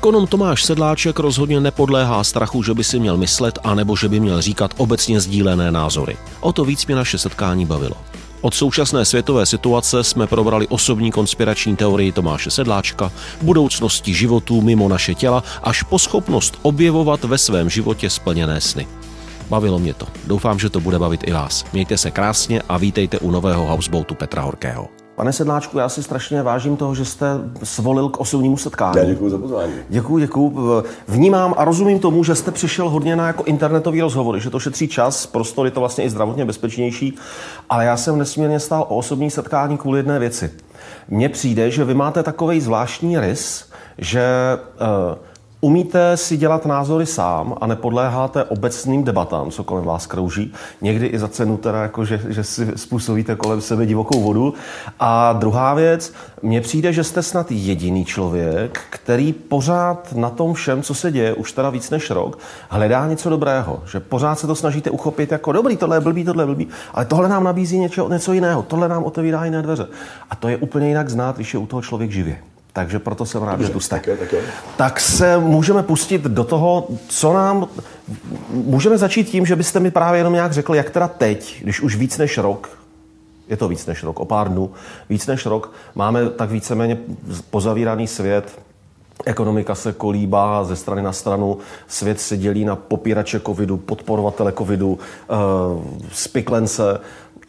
Ekonom Tomáš Sedláček rozhodně nepodléhá strachu, že by si měl myslet, anebo že by měl říkat obecně sdílené názory. O to víc mě naše setkání bavilo. Od současné světové situace jsme probrali osobní konspirační teorii Tomáše Sedláčka, budoucnosti životů mimo naše těla, až po schopnost objevovat ve svém životě splněné sny. Bavilo mě to. Doufám, že to bude bavit i vás. Mějte se krásně a vítejte u nového houseboatu Petra Horkého. Pane Sedláčku, já si strašně vážím toho, že jste svolil k osobnímu setkání. Já děkuji za pozvání. Děkuji, děkuji. Vnímám a rozumím tomu, že jste přišel hodně na jako internetový rozhovor, že to šetří čas, prostor je to vlastně i zdravotně bezpečnější, ale já jsem nesmírně stál o osobní setkání kvůli jedné věci. Mně přijde, že vy máte takový zvláštní rys, že uh, Umíte si dělat názory sám a nepodléháte obecným debatám, co kolem vás krouží. Někdy i za cenu teda, jako že, že si způsobíte kolem sebe divokou vodu. A druhá věc, mně přijde, že jste snad jediný člověk, který pořád na tom všem, co se děje, už teda víc než rok, hledá něco dobrého. Že pořád se to snažíte uchopit jako dobrý, tohle je blbý, tohle je blbý, ale tohle nám nabízí něco, něco jiného, tohle nám otevírá jiné dveře. A to je úplně jinak znát, když je u toho člověk živě. Takže proto jsem rád, že tu jste. Tak, tak, tak se můžeme pustit do toho, co nám... Můžeme začít tím, že byste mi právě jenom nějak řekl, jak teda teď, když už víc než rok, je to víc než rok, o pár dnů, víc než rok, máme tak víceméně pozavíraný svět, Ekonomika se kolíbá ze strany na stranu, svět se dělí na popírače covidu, podporovatele covidu, spiklence.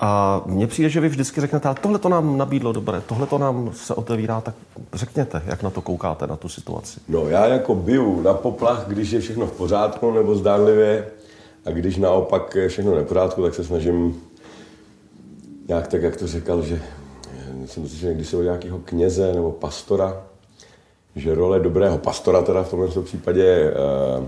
A mně přijde, že vy vždycky řeknete, ale tohle to nám nabídlo dobré, tohle to nám se otevírá, tak řekněte, jak na to koukáte, na tu situaci. No já jako biju na poplach, když je všechno v pořádku nebo zdánlivě a když naopak je všechno nepořádku, tak se snažím nějak tak, jak to říkal, že jsem si když se o nějakého kněze nebo pastora, že role dobrého pastora teda v tomto případě je uh,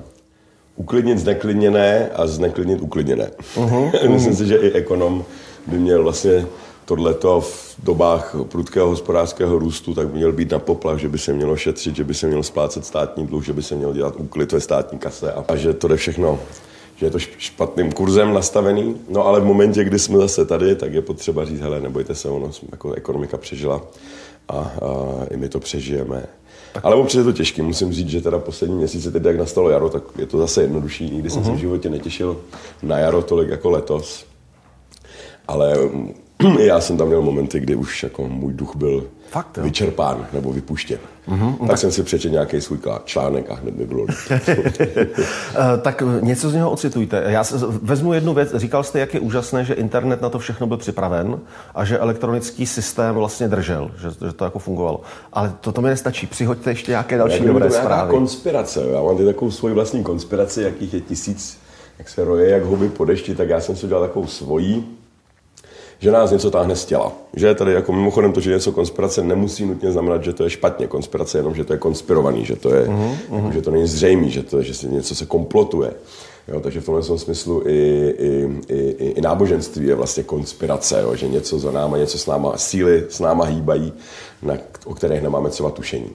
uklidnit zneklidněné a zneklidnit uklidněné. Uh-huh. Myslím si, že i ekonom by měl vlastně tohleto v dobách prudkého hospodářského růstu, tak by měl být na poplach, že by se mělo šetřit, že by se měl splácet státní dluh, že by se měl dělat úklid ve státní kase a, a že to jde všechno že je to špatným kurzem nastavený. No ale v momentě, kdy jsme zase tady, tak je potřeba říct, hele, nebojte se, ono jako ekonomika přežila a, a i my to přežijeme. Tak. Ale občas je to těžké. Musím říct, že teda poslední měsíce, teď jak nastalo jaro, tak je to zase jednodušší. Nikdy jsem uh-huh. se v mhm. životě netěšil na jaro tolik jako letos. Ale já jsem tam měl momenty, kdy už jako můj duch byl Fakt, jo? vyčerpán nebo vypuštěn. Mm-hmm, tak, tak jsem si přečetl nějaký svůj článek a hned mi bylo. Eh, tak něco z něho ocitujte. Já vezmu jednu věc. Říkal jste, jak je úžasné, že internet na to všechno byl připraven a že elektronický systém vlastně držel, že, že to jako fungovalo. Ale to, to mi nestačí. Přihoďte ještě nějaké další Já dobré zprávy. konspirace. Já mám takovou svoji vlastní konspiraci, jakých je tisíc, jak se roje, jak huby po dešti, tak já jsem si udělal takovou svojí že nás něco táhne z těla. Že tady jako mimochodem to, že něco konspirace nemusí nutně znamenat, že to je špatně. Konspirace jenom, že to je konspirovaný, že to, je, uh-huh, uh-huh. že to není zřejmý, že, to, že se něco se komplotuje. Jo, takže v tomhle smyslu i, i, i, i náboženství je vlastně konspirace, jo, že něco za náma, něco s náma, síly s náma hýbají, na, o kterých nemáme třeba tušení.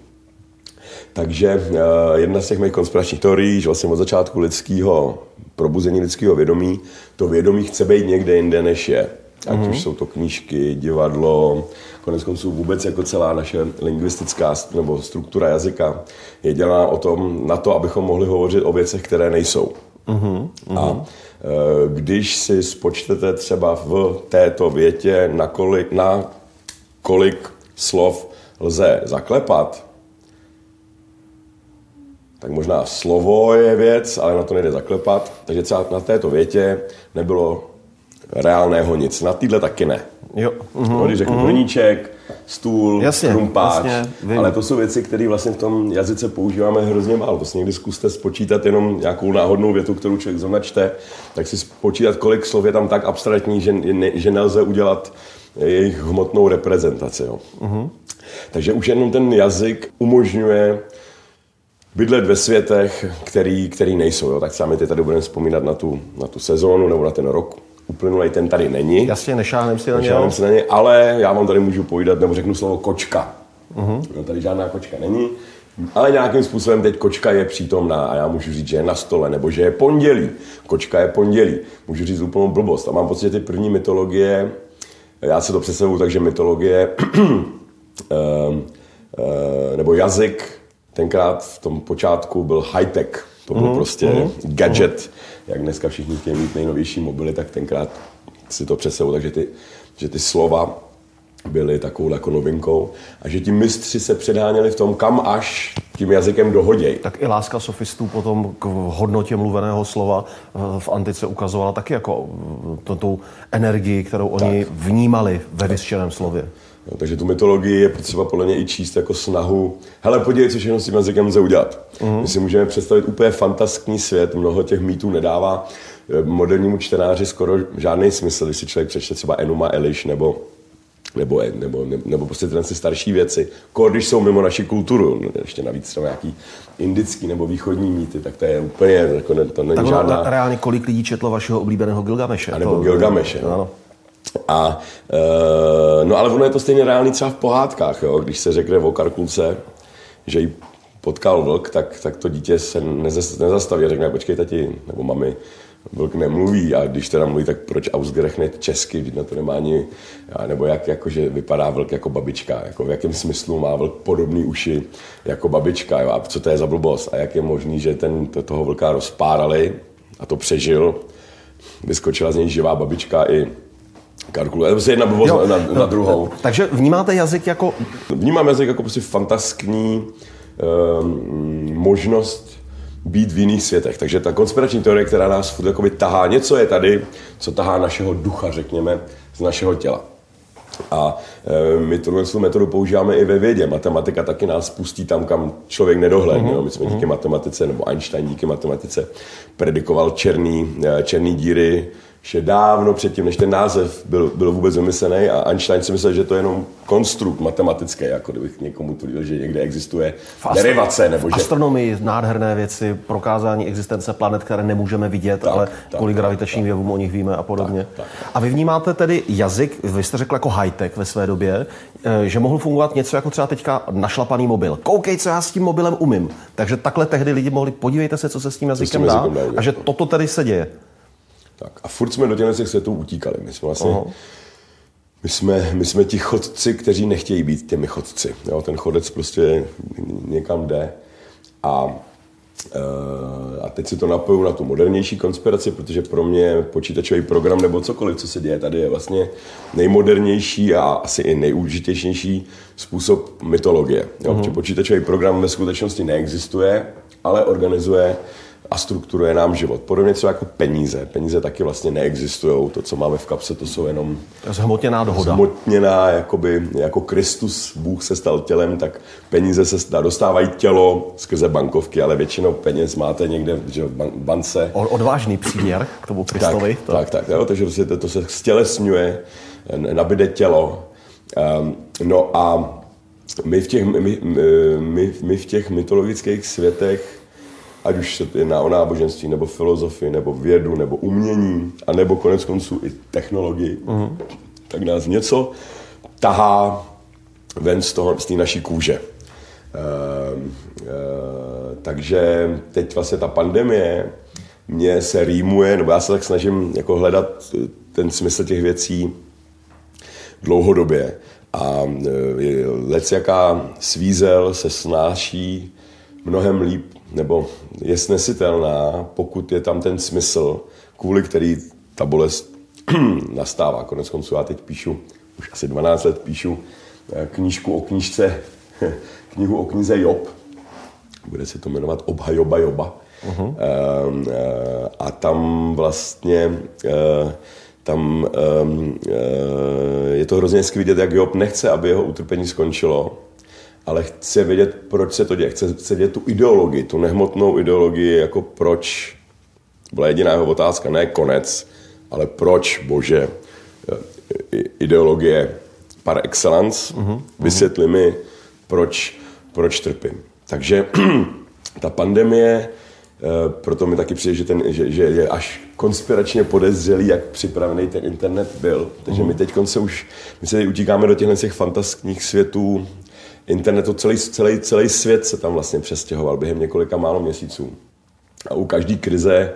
Takže uh, jedna z těch mých konspiračních teorií, že vlastně od začátku lidského probuzení lidského vědomí, to vědomí chce být někde jinde, než je. Ať mm-hmm. už jsou to knížky, divadlo, konec konců vůbec jako celá naše lingvistická nebo struktura jazyka je dělána o tom, na to, abychom mohli hovořit o věcech, které nejsou. Mm-hmm. A e, když si spočtete třeba v této větě, na kolik, na kolik slov lze zaklepat, tak možná slovo je věc, ale na to nejde zaklepat. Takže třeba na této větě nebylo reálného nic. Na týdle taky ne. Jo. Uh-huh. No, když řeknu uh-huh. hrníček, stůl, jasně, krumpáč, jasně, ale to jsou věci, které vlastně v tom jazyce používáme hrozně málo. Si někdy zkuste spočítat jenom nějakou náhodnou větu, kterou člověk zrovna čte, tak si spočítat, kolik slov je tam tak abstraktní, že, ne, že nelze udělat jejich hmotnou reprezentaci. Jo. Uh-huh. Takže už jenom ten jazyk umožňuje bydlet ve světech, který, který nejsou. Jo. Tak sami teď tady budeme vzpomínat na tu, na tu sezónu nebo na ten rok uplynulý ten tady není. Jasně, nešáhnem si na něj. si na něj, ale já vám tady můžu povídat, nebo řeknu slovo kočka. Uh-huh. No, tady žádná kočka není, ale nějakým způsobem teď kočka je přítomná a já můžu říct, že je na stole, nebo že je pondělí. Kočka je pondělí. Můžu říct úplnou blbost. A mám pocit, že ty první mytologie, já se to představuju takže mytologie, uh, uh, nebo jazyk tenkrát v tom počátku byl high-tech. To byl mm, prostě mm, gadget. Mm. Jak dneska všichni chtějí mít nejnovější mobily, tak tenkrát si to představu, takže ty, že ty slova byly takovou jako novinkou a že ti mistři se předháněli v tom, kam až tím jazykem dohoděj. Tak i láska sofistů potom k hodnotě mluveného slova eh, v antice ukazovala taky jako eh, tu energii, kterou oni tak. vnímali ve vyřčeném slově. No, takže tu mytologii je potřeba podle mě i číst jako snahu. Hele, podívej, co všechno s tím jazykem lze udělat. Mm. My si můžeme představit úplně fantastický svět, mnoho těch mýtů nedává eh, modernímu čtenáři skoro žádný smysl, když si člověk přečte třeba Enuma Eliš nebo nebo, nebo, nebo, prostě tyhle starší věci. Když jsou mimo naši kulturu, no, ještě navíc třeba nějaký indický nebo východní mýty, tak to je úplně, jako ne, to není tak žádná... reálně kolik lidí četlo vašeho oblíbeného Gilgameše? A nebo to, Gilgameše. No. Ano. A, e, no ale ono je to stejně reálný třeba v pohádkách, jo? když se řekne o Karkulce, že ji potkal vlk, tak, tak to dítě se nezastaví a řekne, počkej tati, nebo mami, vlk nemluví a když teda mluví, tak proč ausgerechne česky, když na to nemá ani, nebo jak jakože vypadá vlk jako babička, jako v jakém smyslu má vlk podobný uši jako babička, jo, a co to je za blbost a jak je možný, že ten, to, toho vlka rozpárali a to přežil, vyskočila z něj živá babička i kalkuluje. To je jedna blbost jo, na, na, druhou. Takže vnímáte jazyk jako... Vnímám jazyk jako prostě fantaskní um, možnost být v jiných světech. Takže ta konspirační teorie, která nás furt jakoby tahá, něco je tady, co tahá našeho ducha, řekněme, z našeho těla. A e, my tuhle metodu používáme i ve vědě. Matematika taky nás pustí tam, kam člověk nedohledne. Uh-huh. My jsme díky matematice, nebo Einstein díky matematice predikoval černý, e, černý díry, že dávno předtím, než ten název byl, byl vůbec vymyslený a Einstein si myslel, že to je jenom konstrukt matematický, jako kdybych někomu tvrdil, že někde existuje v derivace. Nebo v že... astronomii nádherné věci, prokázání existence planet, které nemůžeme vidět, tak, ale tak, kvůli gravitačním jevům o nich víme a podobně. Tak, tak, tak. A vy vnímáte tedy jazyk, vy jste řekl jako high-tech ve své době, eh, že mohl fungovat něco jako třeba teďka našlapaný mobil. Koukej, co já s tím mobilem umím. Takže takhle tehdy lidi mohli, podívejte se, co se s tím jazykem dá, dá a že toto tedy se děje. Tak a furt jsme do těchto světů utíkali. My jsme vlastně, uh-huh. my jsme, my jsme ti chodci, kteří nechtějí být těmi chodci. Jo, ten chodec prostě někam jde a Uh, a teď si to napoju na tu modernější konspiraci, protože pro mě počítačový program nebo cokoliv, co se děje tady, je vlastně nejmodernější a asi i nejúžitější způsob mytologie. Jo? Uh-huh. počítačový program ve skutečnosti neexistuje, ale organizuje a strukturuje nám život. Podobně třeba jako peníze. Peníze taky vlastně neexistují. To, co máme v kapse, to jsou jenom... Zhmotněná dohoda. Zhmotněná, jakoby, jako Kristus, Bůh se stal tělem, tak peníze se dostávají tělo skrze bankovky, ale většinou peněz máte někde že, v bance. Odvážný příměr k tomu Kristovi. Tak, to... tak, tak jo, takže prostě to, to se stělesňuje, nabide tělo. Um, no a my v těch, my, my, my v těch mytologických světech ať už se jedná o náboženství, nebo filozofii, nebo vědu, nebo umění, a nebo konec konců i technologii, uh-huh. tak nás něco tahá ven z, toho, z té naší kůže. Uh, uh, takže teď vlastně ta pandemie mě se rýmuje, nebo já se tak snažím jako hledat ten smysl těch věcí dlouhodobě. A uh, lec jaká svízel se snáší mnohem líp, nebo je snesitelná, pokud je tam ten smysl, kvůli který ta bolest nastává. Konec konců já teď píšu, už asi 12 let píšu eh, knížku o knížce, knihu o knize Job. Bude se to jmenovat Obhajoba Joba. Uh-huh. A tam vlastně tam je to hrozně hezky vidět, jak Job nechce, aby jeho utrpení skončilo, ale chce vědět, proč se to děje. Chce, chce vědět tu ideologii, tu nehmotnou ideologii, jako proč. Byla jediná jeho otázka, ne konec, ale proč, bože, ideologie par excellence, uh-huh. vysvětli mi, proč, proč trpím. Takže ta pandemie, eh, proto mi taky přijde, že, ten, že, že je až konspiračně podezřelý, jak připravený ten internet byl. Takže my teď se už, my se utíkáme do těchto těch fantastických světů internetu celý, celý, celý svět se tam vlastně přestěhoval během několika málo měsíců. A u každé krize,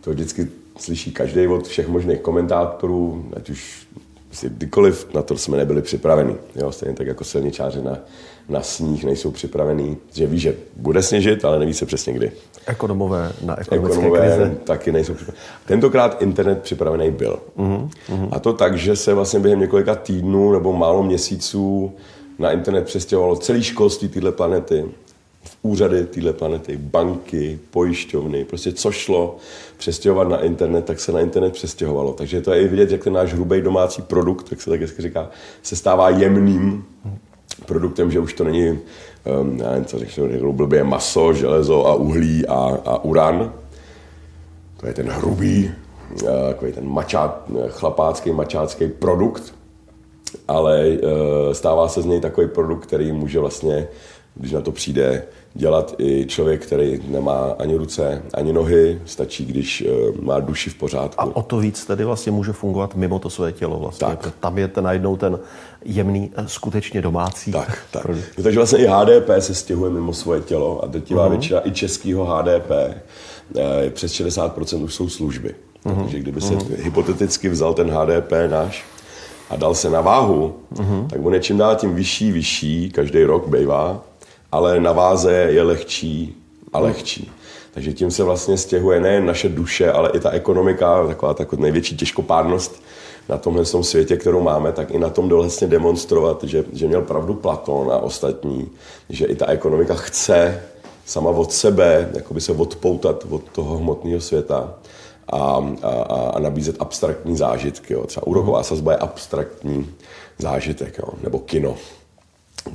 to vždycky slyší každý od všech možných komentátorů, ať už kdykoliv na to jsme nebyli připraveni. Jo, stejně tak jako silničáři na, na sníh nejsou připravení, že ví, že bude sněžit, ale neví se přesně kdy. Ekonomové na ekonomické Ekonomové krize. taky nejsou připraveni. Tentokrát internet připravený byl. Uh-huh. A to tak, že se vlastně během několika týdnů nebo málo měsíců na internet přestěhovalo celé školství téhle planety v úřady téhle planety, banky, pojišťovny, prostě co šlo přestěhovat na internet, tak se na internet přestěhovalo. Takže to je i vidět, jak ten náš hrubý domácí produkt, jak se tak hezky říká, se stává jemným produktem, že už to není, um, já nevím, co řeknu, blbě, maso, železo a uhlí a, a uran. To je ten hrubý, uh, takový ten mačát, chlapácký, mačácký produkt, ale uh, stává se z něj takový produkt, který může vlastně když na to přijde, dělat i člověk, který nemá ani ruce, ani nohy, stačí, když uh, má duši v pořádku. A o to víc tedy vlastně může fungovat mimo to své tělo vlastně. Tak. Tam je ten najednou ten jemný, eh, skutečně domácí. Tak, tak. Takže vlastně i HDP se stěhuje mimo svoje tělo a drtivá uh-huh. většina i českého HDP eh, přes 60% už jsou služby. Uh-huh. Takže kdyby se uh-huh. hypoteticky vzal ten HDP náš a dal se na váhu, uh-huh. tak on je čím dál tím vyšší, vyšší, každý rok bývá ale na váze je lehčí a lehčí. Takže tím se vlastně stěhuje nejen naše duše, ale i ta ekonomika, taková, taková největší těžkopádnost na tomhle světě, kterou máme, tak i na tom dole vlastně demonstrovat, že, že měl pravdu Platón a ostatní, že i ta ekonomika chce sama od sebe jakoby se odpoutat od toho hmotného světa a, a, a nabízet abstraktní zážitky. Jo. Třeba úroková sazba je abstraktní zážitek, jo. nebo kino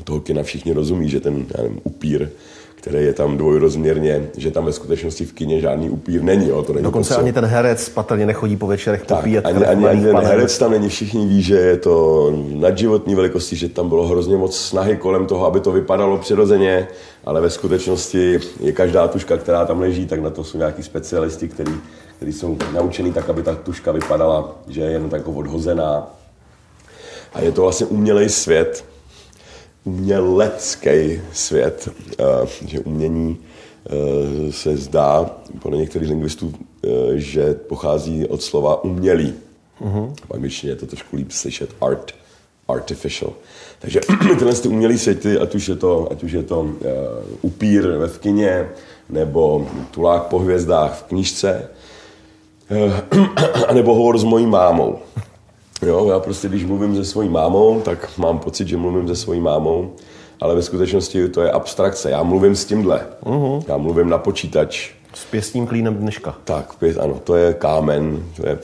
toho kina všichni rozumí, že ten já nevím, upír, který je tam dvojrozměrně, že tam ve skutečnosti v kině žádný upír není. Jo, to není Dokonce to, ani ten herec patrně nechodí po večerech tak, popíjet. Ani, ani, ani ten herec tam není, všichni ví, že je to nadživotní velikosti, že tam bylo hrozně moc snahy kolem toho, aby to vypadalo přirozeně, ale ve skutečnosti je každá tuška, která tam leží, tak na to jsou nějaký specialisti, který, který jsou naučení tak, aby ta tuška vypadala, že je jen tak odhozená. A je to vlastně umělej svět, umělecký svět, eh, že umění eh, se zdá podle některých lingvistů, eh, že pochází od slova umělý. Uh-huh. V angličtině je to trošku líp slyšet art, artificial. Takže tyhle ty umělé světy, ať už je to, ať už je to uh, upír ve v kině, nebo tulák po hvězdách v knížce, nebo hovor s mojí mámou. Jo, já prostě, když mluvím se svojí mámou, tak mám pocit, že mluvím se svojí mámou, ale ve skutečnosti to je abstrakce. Já mluvím s tímhle. Uh-huh. Já mluvím na počítač. S pěstním klínem dneška. Tak, pěst, ano, to je kámen, to je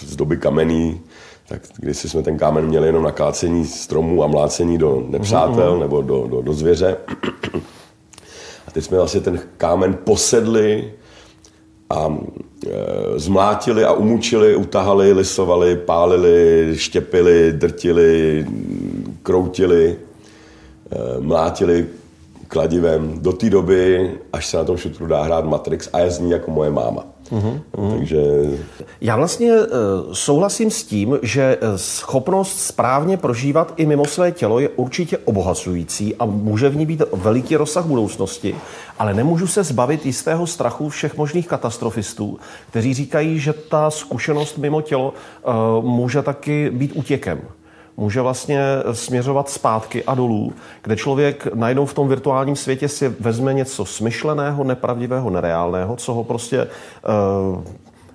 z doby kamenný, tak když jsme ten kámen měli jenom na kácení stromů a mlácení do nepřátel uh-huh. nebo do, do, do zvěře. A teď jsme vlastně ten kámen posedli a e, zmlátili a umučili, utahali, lisovali, pálili, štěpili, drtili, kroutili, e, mlátili kladivem do té doby, až se na tom šutru dá hrát Matrix a je z ní jako moje máma. Uhum, uhum. Takže... Já vlastně uh, souhlasím s tím, že schopnost správně prožívat i mimo své tělo je určitě obohacující a může v ní být veliký rozsah budoucnosti, ale nemůžu se zbavit jistého strachu všech možných katastrofistů, kteří říkají, že ta zkušenost mimo tělo uh, může taky být útěkem může vlastně směřovat zpátky a dolů, kde člověk najednou v tom virtuálním světě si vezme něco smyšleného, nepravdivého, nereálného, co ho prostě uh,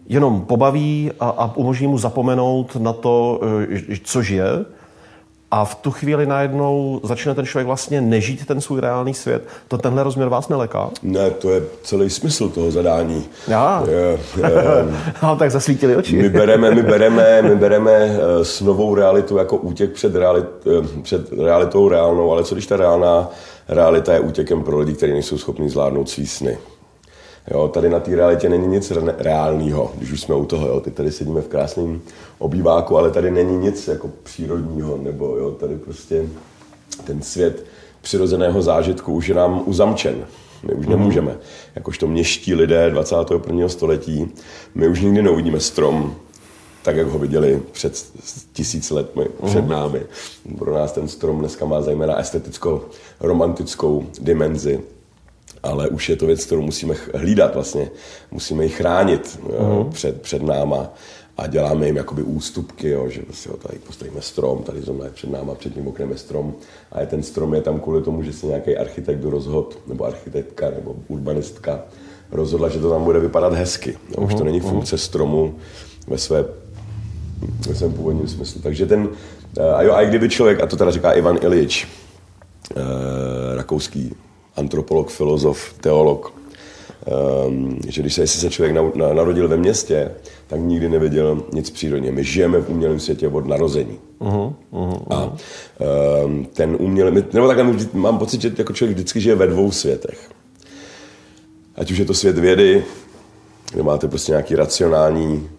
jenom pobaví a, a umožní mu zapomenout na to, uh, co žije a v tu chvíli najednou začne ten člověk vlastně nežít ten svůj reálný svět. To tenhle rozměr vás neleká? Ne, to je celý smysl toho zadání. Já. Je, je, no, tak zasvítili oči. My bereme, my bereme, my bereme eh, s novou realitu jako útěk před, realit, eh, před realitou reálnou, ale co když ta reálná realita je útěkem pro lidi, kteří nejsou schopni zvládnout svý sny? Jo, tady na té realitě není nic reálného, když už jsme u toho. Jo. Teď tady sedíme v krásném obýváku, ale tady není nic jako přírodního, nebo jo, tady prostě ten svět přirozeného zážitku už je nám uzamčen. My už nemůžeme. Jakožto měští lidé 21. století, my už nikdy neuvidíme strom, tak, jak ho viděli před tisíc let před námi. Pro nás ten strom dneska má zejména esteticko-romantickou dimenzi ale už je to věc, kterou musíme hlídat vlastně. Musíme ji chránit uh-huh. před, před náma. a děláme jim jakoby ústupky, jo, že prostě jo, tady postavíme strom, tady zrovna je před náma, před tím oknem je strom a je ten strom je tam kvůli tomu, že si nějaký architekt rozhod, nebo architektka, nebo urbanistka rozhodla, že to tam bude vypadat hezky. No, už to není funkce stromu ve své ve svém původním smyslu. Takže ten, a jo, a i kdyby člověk, a to teda říká Ivan Ilič, eh, rakouský antropolog, filozof, teolog, um, že když se, jestli se člověk na, na, narodil ve městě, tak nikdy neviděl nic přírodně. My žijeme v umělém světě od narození. Uh-huh, uh-huh. A um, ten umělý, nebo tak mám pocit, že jako člověk vždycky žije ve dvou světech. Ať už je to svět vědy, kde máte prostě nějaký racionální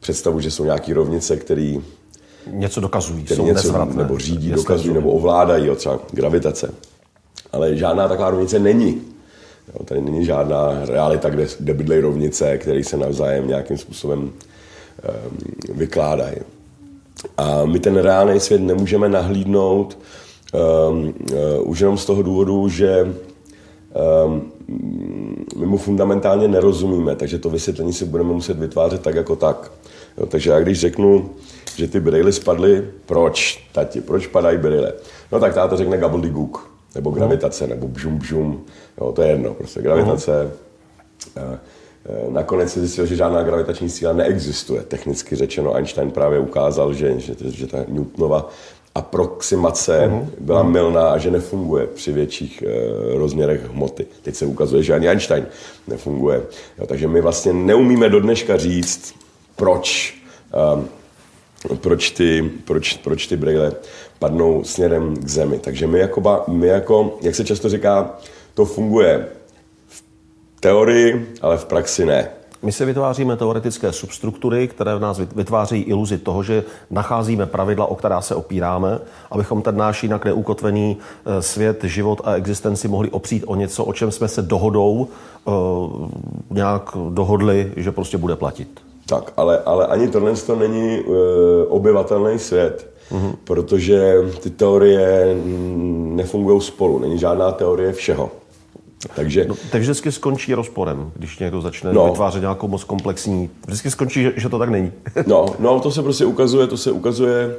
představu, že jsou nějaké rovnice, které něco dokazují, jsou něco, nebo řídí, dokazují, nebo ovládají, jo, třeba gravitace. Ale žádná taková rovnice není. Jo, tady není žádná realita, kde, kde bydlejí rovnice, které se navzájem nějakým způsobem um, vykládají. A my ten reálný svět nemůžeme nahlídnout um, uh, už jenom z toho důvodu, že um, my mu fundamentálně nerozumíme, takže to vysvětlení si budeme muset vytvářet tak jako tak. Jo, takže já když řeknu, že ty brýle spadly, proč, tati, proč padají brýle? No tak táta řekne gobbledygook, nebo gravitace, nebo bžum bžum, jo, to je jedno, prostě gravitace. Uh-huh. Nakonec se zjistil, že žádná gravitační síla neexistuje. Technicky řečeno, Einstein právě ukázal, že, že, že ta Newtonova aproximace uh-huh. byla milná a že nefunguje při větších e, rozměrech hmoty. Teď se ukazuje, že ani Einstein nefunguje. Jo, takže my vlastně neumíme do dneška říct, proč, e, proč, ty, proč, proč ty brýle padnou směrem k zemi. Takže my jako, ba, my jako, jak se často říká, to funguje v teorii, ale v praxi ne. My si vytváříme teoretické substruktury, které v nás vytváří iluzi toho, že nacházíme pravidla, o která se opíráme, abychom ten náš jinak neukotvený eh, svět, život a existenci mohli opřít o něco, o čem jsme se dohodou uh, nějak dohodli, že prostě bude platit. Tak, ale, ale ani tohle to není uh, obyvatelný svět, uh-huh. protože ty teorie nefungují spolu. Není žádná teorie všeho. Takže, no, tak vždycky skončí rozporem, když někdo začne no, vytvářet nějakou moc komplexní. Vždycky skončí, že, že to tak není. no, no, to se prostě ukazuje, to se ukazuje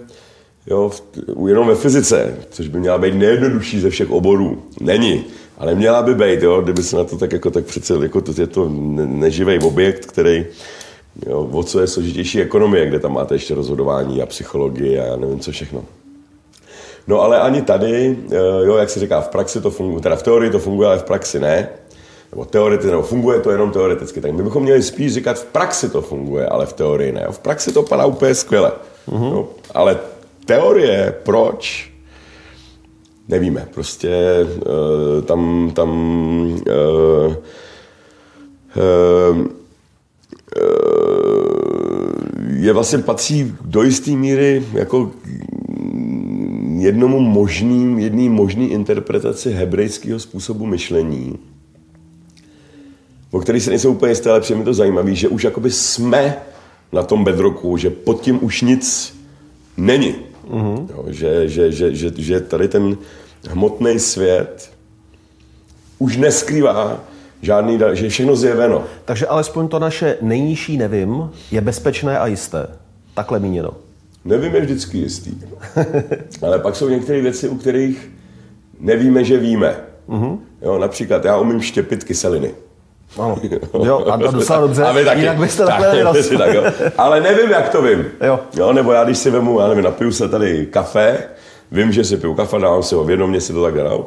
jo, v, jenom ve fyzice, což by měla být nejjednodušší ze všech oborů. Není, ale měla by být, jo, kdyby se na to tak jako tak přece, jako to je to neživý objekt, který jo, o co je složitější ekonomie, kde tam máte ještě rozhodování a psychologii a já nevím co všechno. No ale ani tady, eh, jo, jak se říká, v praxi to funguje, teda v teorii to funguje, ale v praxi ne. Nebo teoreticky, nebo funguje to jenom teoreticky. Tak my bychom měli spíš říkat, v praxi to funguje, ale v teorii ne. V praxi to padá úplně skvěle. Uh-huh. No, ale teorie, proč? Nevíme. Prostě uh, tam, tam uh, uh, je vlastně patří do jisté míry jako jednomu možným, jedný možný interpretaci hebrejského způsobu myšlení, o který se nejsou úplně jisté, ale přijde mi to zajímavé, že už jakoby jsme na tom bedroku, že pod tím už nic není. Mm-hmm. Jo, že, že, že, že, že tady ten hmotný svět už neskrývá žádný, že je všechno zjeveno. Takže alespoň to naše nejnižší nevím je bezpečné a jisté. Takhle míněno. Nevím je vždycky jistý. Ale pak jsou některé věci, u kterých nevíme, že víme. Uh-huh. Jo, například já umím štěpit kyseliny. Ano. Jo, a docela dobře. A vy taky. Jinak byste takhle tak, si tak, jo. Ale nevím, jak to vím. Jo. jo. Nebo já, když si vemu, já nevím, napiju se tady kafe, vím, že si piju kafe, dávám si ho v jednom měsíci to tak dál.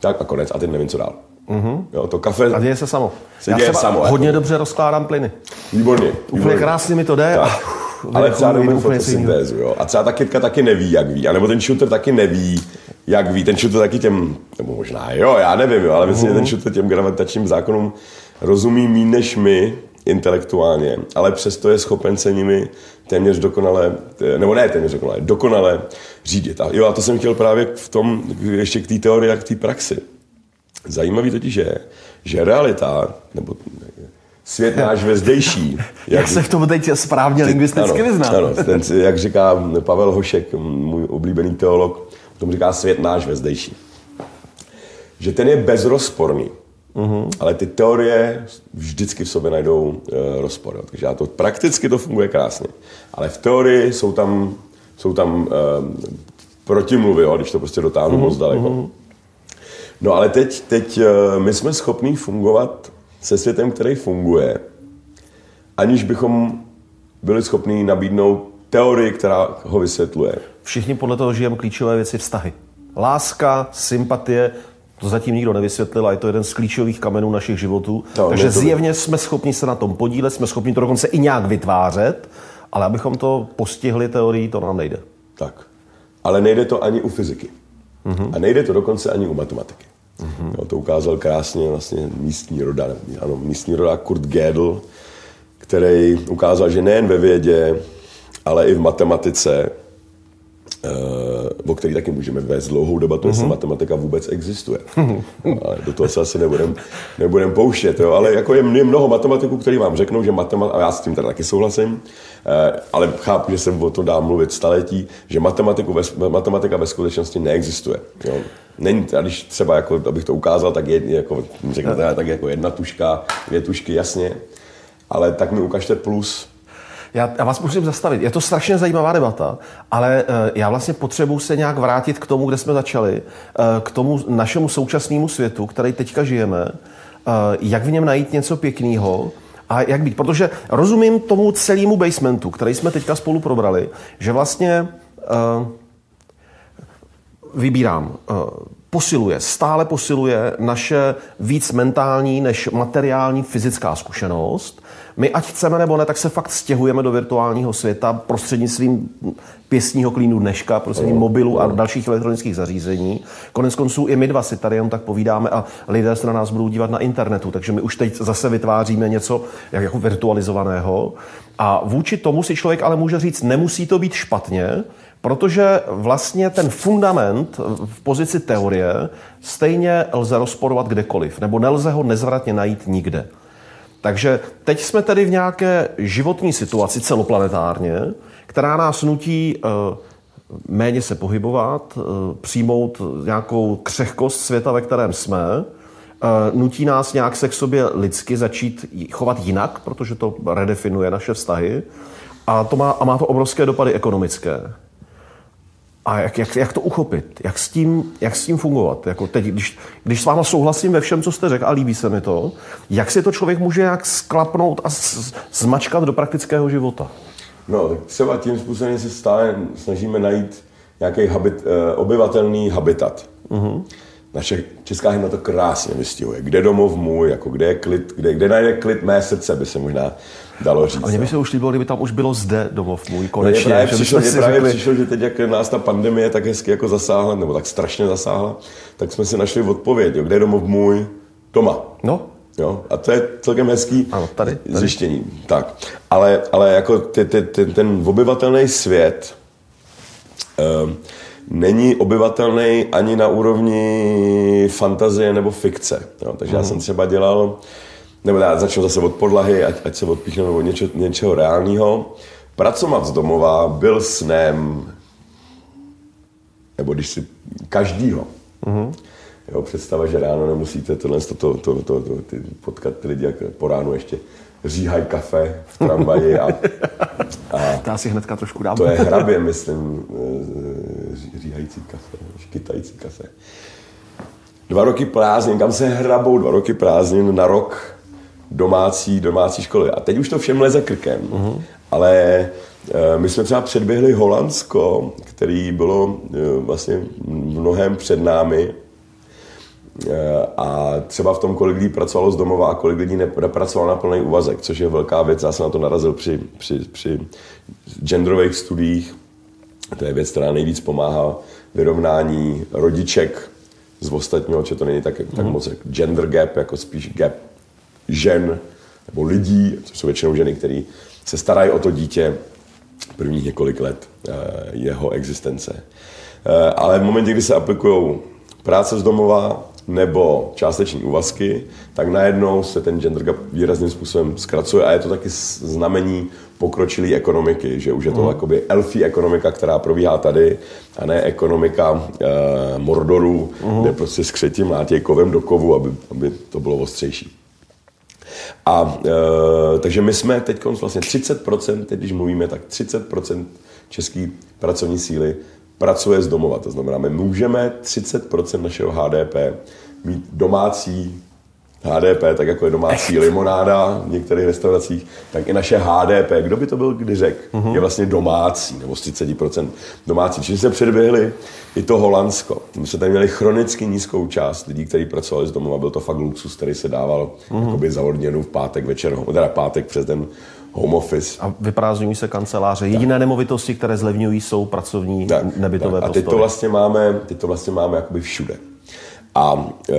Tak a konec. A teď nevím, co dál. Mm-hmm. Jo, to kafe... A děje se samo. Se Já děje samo. Hodně jako... dobře rozkládám plyny. Výborně. výborně. Úplně krásně mi to jde. Tak. A ale třeba neumím fotosyntézu, jo. A třeba ta kytka taky neví, jak ví. A nebo ten shooter taky neví, jak ví. Ten shooter taky těm, nebo možná jo, já nevím, jo, ale myslím, mm-hmm. že ten shooter těm gravitačním zákonům rozumí méně než my intelektuálně, ale přesto je schopen se nimi téměř dokonale, nebo ne téměř dokonale, dokonale řídit. A jo, a to jsem chtěl právě v tom, ještě k té teorii a k té praxi. Zajímavý totiž je, že realita, nebo svět náš vezdejší. Jak, jak se v tom teď správně lingvisticky ano, vyzná. Ano, ten, jak říká Pavel Hošek, můj oblíbený teolog, tom říká svět náš vezdejší. Že ten je bezrozporný. Uh-huh. Ale ty teorie vždycky v sobě najdou uh, rozpor. Jo. Takže já to, prakticky to funguje krásně. Ale v teorii jsou tam, jsou tam uh, protimluvy, jo, když to prostě dotáhnu uh-huh. moc daleko. Uh-huh. No ale teď, teď uh, my jsme schopní fungovat se světem, který funguje, aniž bychom byli schopni nabídnout teorii, která ho vysvětluje. Všichni podle toho žijeme klíčové věci vztahy. Láska, sympatie, to zatím nikdo nevysvětlil a je to jeden z klíčových kamenů našich životů. No, Takže to... zjevně jsme schopni se na tom podílet, jsme schopni to dokonce i nějak vytvářet, ale abychom to postihli teorií, to nám nejde. Tak. Ale nejde to ani u fyziky. Uh-huh. A nejde to dokonce ani u matematiky. Uh-huh. Jo, to ukázal krásně vlastně místní roda, ano, místní roda Kurt Gödel, který ukázal, že nejen ve vědě, ale i v matematice o který taky můžeme vést dlouhou debatu, jestli mm-hmm. matematika vůbec existuje. ale do toho se asi nebudem, nebudem pouštět. Jo? Ale jako je, mnoho matematiků, kteří vám řeknou, že matematika, a já s tím teda taky souhlasím, uh, ale chápu, že se o tom dá mluvit staletí, že matematiku ve, matematika ve skutečnosti neexistuje. Jo? Není, a když třeba, jako, abych to ukázal, tak je, jako, řeknete, tak jako jedna tuška, dvě tušky, jasně, ale tak mi ukažte plus, já, já vás musím zastavit. Je to strašně zajímavá debata, ale uh, já vlastně potřebuji se nějak vrátit k tomu, kde jsme začali, uh, k tomu našemu současnému světu, který teďka žijeme, uh, jak v něm najít něco pěkného, a jak být. Protože rozumím tomu celému basementu, který jsme teďka spolu probrali, že vlastně uh, vybírám, uh, posiluje, stále posiluje naše víc mentální než materiální fyzická zkušenost my ať chceme nebo ne, tak se fakt stěhujeme do virtuálního světa prostřednictvím pěstního klínu dneška, prostřednictvím mobilu a dalších elektronických zařízení. Konec konců i my dva si tady jen tak povídáme a lidé se na nás budou dívat na internetu, takže my už teď zase vytváříme něco jako virtualizovaného. A vůči tomu si člověk ale může říct, nemusí to být špatně, Protože vlastně ten fundament v pozici teorie stejně lze rozporovat kdekoliv, nebo nelze ho nezvratně najít nikde. Takže teď jsme tedy v nějaké životní situaci celoplanetárně, která nás nutí eh, méně se pohybovat, eh, přijmout nějakou křehkost světa, ve kterém jsme, eh, nutí nás nějak se k sobě lidsky začít chovat jinak, protože to redefinuje naše vztahy a, to má, a má to obrovské dopady ekonomické. A jak, jak, jak to uchopit? Jak s tím, jak s tím fungovat? Jako teď, když, když s váma souhlasím ve všem, co jste řekl a líbí se mi to, jak si to člověk může jak sklapnout a zmačkat do praktického života? No, tak třeba tím způsobem se stále snažíme najít nějaký habit, eh, obyvatelný habitat. Uh-huh. Naše česká hymna to krásně vystihuje. Kde domov můj, jako kde je klid, kde, kde najde klid mé srdce, by se možná dalo říct. A mně by no. se už líbilo, kdyby tam už bylo zde domov můj konečně. No, právě přišlo, že právě řekli... přišlo, že teď, jak nás ta pandemie tak hezky jako zasáhla, nebo tak strašně zasáhla, tak jsme si našli odpověď, jo, kde je domov můj? Doma. No, Jo? A to je celkem hezký ano, tady, tady. zjištění. Tak. Ale, ale jako ty, ty, ty, ten obyvatelný svět uh, není obyvatelný ani na úrovni fantazie nebo fikce. Jo? Takže mm. já jsem třeba dělal nebo já začnu zase od podlahy, ať, ať se odpíchnu od něče, něčeho reálního. Pracovat z domova byl snem, nebo když si každýho. Mm-hmm. Jo, představa, že ráno nemusíte tohle, to, to, to, to, to, ty, potkat ty lidi, jak po ránu ještě říhají kafe v tramvaji a, a to si hnedka trošku dám. To je hrabě, myslím, eh, říhající kafe, škytající kafe. Dva roky prázdnin, kam se hrabou dva roky prázdnin na rok domácí, domácí školy. A teď už to všem leze krkem. Uh-huh. Ale e, my jsme třeba předběhli Holandsko, který bylo e, vlastně mnohem před námi. E, a třeba v tom, kolik lidí pracovalo z domova a kolik lidí nepracovalo na plný úvazek, což je velká věc. Já jsem na to narazil při, při, při genderových studiích. To je věc, která nejvíc pomáhá vyrovnání rodiček z ostatního, že to není tak, tak moc gender gap, jako spíš gap žen nebo lidí, což jsou většinou ženy, které se starají o to dítě prvních několik let eh, jeho existence. Eh, ale v momentě, kdy se aplikují práce z domova nebo částeční úvazky, tak najednou se ten gender gap výrazným způsobem zkracuje a je to taky znamení pokročilé ekonomiky, že už je to mm. jakoby elfí ekonomika, která probíhá tady a ne ekonomika e, Mordoru, mm. kde prostě skřetí mlátěj kovem do kovu, aby, aby to bylo ostřejší. A e, takže my jsme teď vlastně 30%, teď když mluvíme, tak 30% české pracovní síly pracuje z domova. To znamená, my můžeme 30% našeho HDP mít domácí HDP, tak jako je domácí limonáda v některých restauracích, tak i naše HDP, kdo by to byl kdy řekl, uh-huh. je vlastně domácí, nebo z 30% domácí. Čili se předběhli i to Holandsko. My jsme tady měli chronicky nízkou část lidí, kteří pracovali z domova. Byl to fakt luxus, který se dával jakoby za odměnu v pátek večer, teda pátek přes den home office. A vyprázdňují se kanceláře. Jediné nemovitosti, které zlevňují, jsou pracovní tak, nebytové tak. A teď to vlastně máme, teď to vlastně máme jakoby všude. A, e,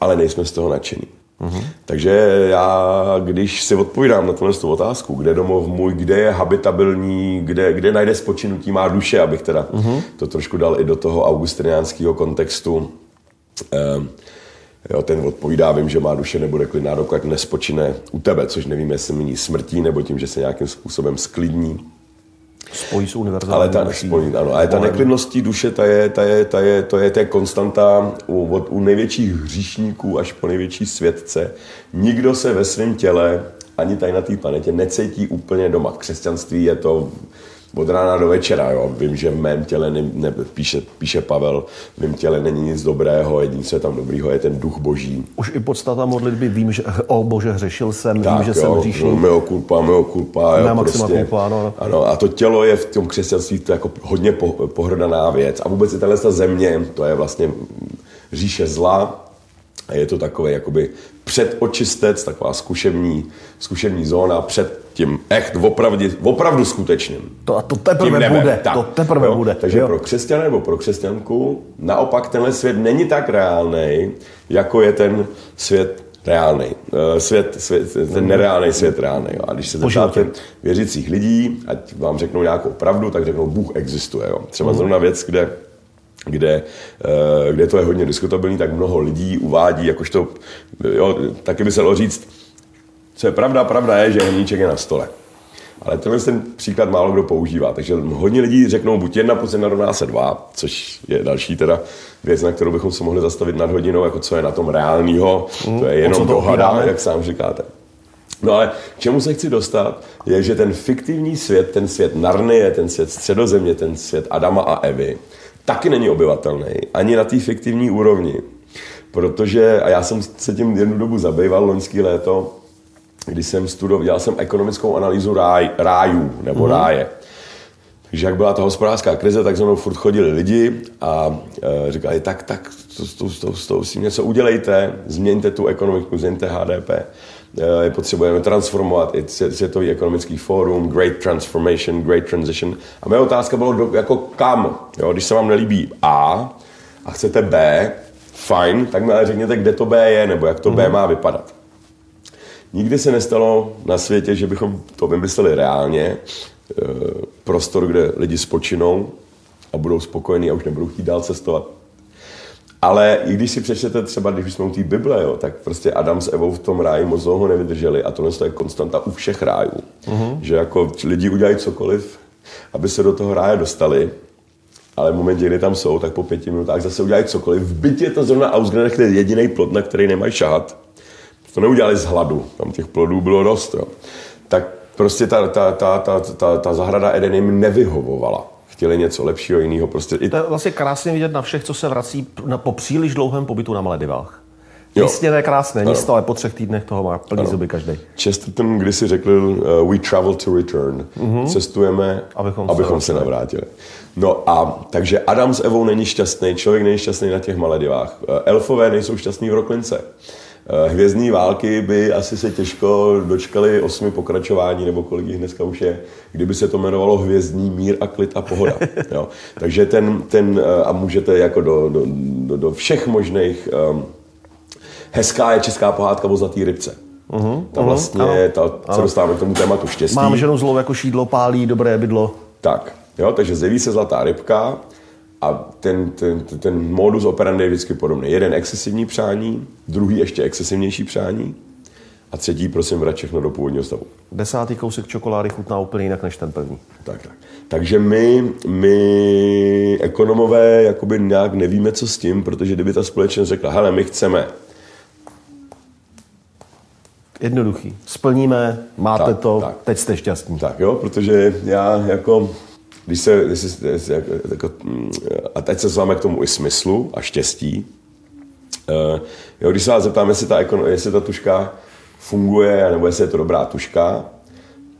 ale nejsme z toho nadšení. Mm-hmm. Takže já, když si odpovídám na tuhle otázku, kde domov můj, kde je habitabilní, kde, kde najde spočinutí má duše, abych teda mm-hmm. to trošku dal i do toho augustiniánského kontextu, e, Jo, ten odpovídá, vím, že má duše nebude klidná, dokud nespočine u tebe, což nevím, jestli mění smrtí, nebo tím, že se nějakým způsobem sklidní. Spojí s univerzální Ale ta, spojí, ano, ale ta neklidnost duše, ta je, ta je, ta je, to je ta konstanta u, od, u největších hříšníků až po největší světce. Nikdo se ve svém těle, ani tady na té planetě, necítí úplně doma. V křesťanství je to od rána do večera. Jo. Vím, že v mém těle, ne, ne, píše, píše Pavel, v mém těle není nic dobrého, jediné, co je tam dobrýho, je ten duch boží. Už i podstata modlitby, vím, že o bože hřešil jsem, tak, vím, že jo, jsem hříšný. Meo culpa, meo culpa. Jo, prostě, culpa, ano. ano. A to tělo je v tom křesťanství to jako hodně pohrdaná věc. A vůbec i tahle země, to je vlastně říše zla, a je to takový jakoby předočistec, taková zkušební, zkušební zóna před tím echt opravdu, opravdu skutečným. To, a to teprve bude. Tak, to teprve jo? bude. Takže jo? pro křesťana nebo pro křesťanku naopak tenhle svět není tak reálný, jako je ten svět reálný. Eh, svět, svět, ten nereálný svět reálný. A když se zeptáte věřících lidí, ať vám řeknou nějakou pravdu, tak řeknou, Bůh existuje. Jo. Třeba mm. zrovna věc, kde kde, eh, kde to je hodně diskutabilní, tak mnoho lidí uvádí, jakožto, jo, taky by se dalo říct, co je pravda, pravda je, že hníček je na stole. Ale tenhle ten příklad málo kdo používá, takže hodně lidí řeknou buď jedna plus jedna rovná se dva, což je další teda věc, na kterou bychom se mohli zastavit nad hodinou, jako co je na tom reálního, mm, to je jenom dohada, jak sám říkáte. No ale k čemu se chci dostat, je, že ten fiktivní svět, ten svět Narnie, ten svět středozemě, ten svět Adama a Evy, taky není obyvatelný, ani na té fiktivní úrovni. Protože, a já jsem se tím jednu dobu zabýval loňský léto, když jsem studoval, dělal jsem ekonomickou analýzu ráj, rájů, nebo mm-hmm. ráje. Takže jak byla ta hospodářská krize, tak za mnou furt chodili lidi a e, říkali, tak, tak to, to, to, to, s tím něco udělejte, změňte tu ekonomiku, změňte HDP. E, potřebujeme transformovat i Světový ekonomický fórum, Great Transformation, Great Transition. A moje otázka bylo, jako kam, jo, když se vám nelíbí A a chcete B, fajn, tak mi ale řekněte, kde to B je, nebo jak to mm-hmm. B mhm. má vypadat. Nikdy se nestalo na světě, že bychom to vymysleli reálně, e, prostor, kde lidi spočinou a budou spokojení a už nebudou chtít dál cestovat. Ale i když si přečtete třeba, když jsme u té Bible, jo, tak prostě Adam s Evou v tom ráji moc dlouho nevydrželi a tohle je konstanta u všech rájů. Uh-huh. Že jako lidi udělají cokoliv, aby se do toho ráje dostali, ale v momentě, kdy tam jsou, tak po pěti minutách zase udělají cokoliv. V bytě je to zrovna Ausgrenech, je jediný plot, na který nemají šahat to neudělali z hladu, tam těch plodů bylo dost, jo. tak prostě ta, ta, ta, ta, ta, ta zahrada Eden jim nevyhovovala. Chtěli něco lepšího, jiného. Prostě i... To je vlastně krásně vidět na všech, co se vrací na, po příliš dlouhém pobytu na Maledivách. Jistě ne krásné místo, ale po třech týdnech toho má plný ano. zuby každý. Chesterton kdysi řekl, uh, we travel to return. Mm-hmm. Cestujeme, abychom, abychom se navrátili. No a takže Adam s Evou není šťastný, člověk není šťastný na těch Maledivách. Uh, elfové nejsou šťastní v Roklince. Eh, hvězdní války by asi se těžko dočkali osmi pokračování, nebo kolik jich dneska už je, kdyby se to jmenovalo Hvězdní mír a klid a pohoda. Jo. Takže ten, ten, eh, a můžete jako do, do, do, do všech možných, um, hezká je česká pohádka o zlatý rybce. Uh-huh, ta vlastně, uh-huh, ta, ano. se dostáváme k tomu tématu štěstí. Mám ženu zlou jako šídlo, pálí, dobré bydlo. Tak, jo, takže zjeví se zlatá rybka a ten, ten, ten, modus operandi je vždycky podobný. Jeden excesivní přání, druhý ještě excesivnější přání a třetí, prosím, vrať všechno do původního stavu. Desátý kousek čokolády chutná úplně jinak než ten první. Tak, tak. Takže my, my ekonomové jakoby nějak nevíme, co s tím, protože kdyby ta společnost řekla, hele, my chceme Jednoduchý. Splníme, máte Tak, to, tak. teď jste šťastní. Tak jo, protože já jako, když se, když se jako, jako, mm, a teď se zváme k tomu i smyslu a štěstí, uh, jo, když se vás zeptám, jestli ta, ekono, jestli ta tuška funguje, nebo jestli je to dobrá tuška,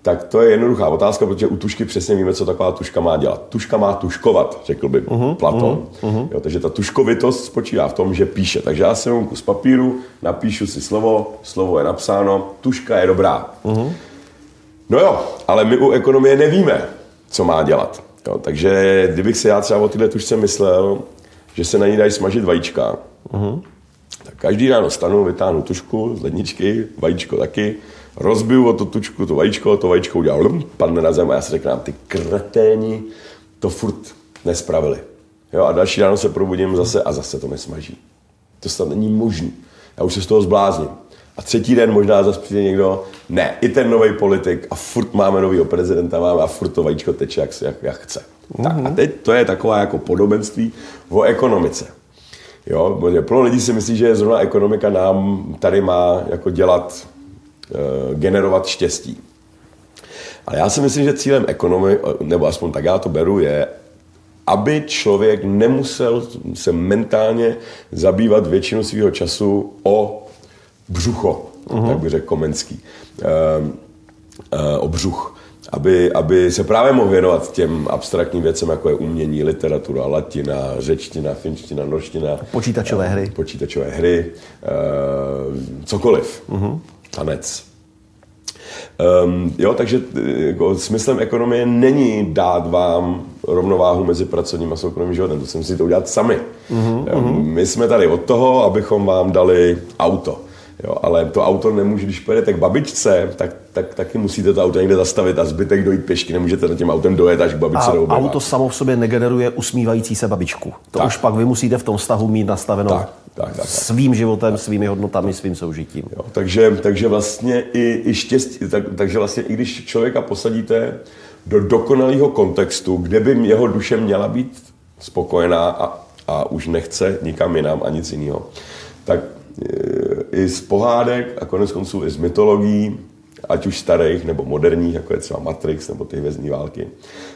tak to je jednoduchá otázka, protože u tušky přesně víme, co taková tuška má dělat. Tuška má tuškovat, řekl by uh-huh, Platon. Uh-huh. Jo, takže ta tuškovitost spočívá v tom, že píše. Takže já si mám kus papíru, napíšu si slovo, slovo je napsáno, tuška je dobrá. Uh-huh. No jo, ale my u ekonomie nevíme, co má dělat. Jo, takže kdybych si já třeba o tyhle tušce myslel, že se na ní dají smažit vajíčka, uh-huh. tak každý ráno stanu, vytáhnu tušku z ledničky, vajíčko taky, rozbiju o tu tučku to vajíčko, to vajíčko udělal, lum, padne na zem a já si řeknu, ty kreténi to furt nespravili. Jo, a další ráno se probudím zase a zase to nesmaží. To snad není možný. Já už se z toho zblázním. A třetí den možná zase přijde někdo, ne, i ten nový politik a furt máme novýho prezidenta, máme a furt to vajíčko teče, jak, jak, jak chce. Tak a teď to je taková jako podobenství o ekonomice. Jo, protože plno lidí si myslí, že zrovna ekonomika nám tady má jako dělat, eh, generovat štěstí. Ale já si myslím, že cílem ekonomie, nebo aspoň tak já to beru, je, aby člověk nemusel se mentálně zabývat většinu svého času o břucho, uh-huh. tak by řekl Komenský, uh, uh, o břuch. Aby, aby se právě mohl věnovat těm abstraktním věcem, jako je umění, literatura, latina, řečtina, finština, norština. Počítačové hry. Počítačové hry, uh, cokoliv. Uh-huh. Tanec. Um, jo, takže eh, jako, smyslem ekonomie není dát vám rovnováhu mezi pracovním a soukromým životem. To si musíte udělat sami. Mm-hmm. My jsme tady od toho, abychom vám dali auto. Jo, ale to auto nemůže, když pojedete k babičce, tak, tak taky musíte to auto někde zastavit a zbytek dojít pěšky. Nemůžete na tím autem dojet až k babičce A do auto samo v sobě negeneruje usmívající se babičku. To Tak. už pak vy musíte v tom vztahu mít nastaveno Tak, tak, tak, tak. svým životem, svými hodnotami, svým soužitím. Jo, takže, takže vlastně i, i štěstí, tak, takže vlastně i když člověka posadíte do dokonalého kontextu, kde by jeho duše měla být spokojená a, a už nechce nikam jinam a nic jiného, tak i z pohádek a konec konců i z mytologií, ať už starých nebo moderních, jako je třeba Matrix nebo ty hvězdní války,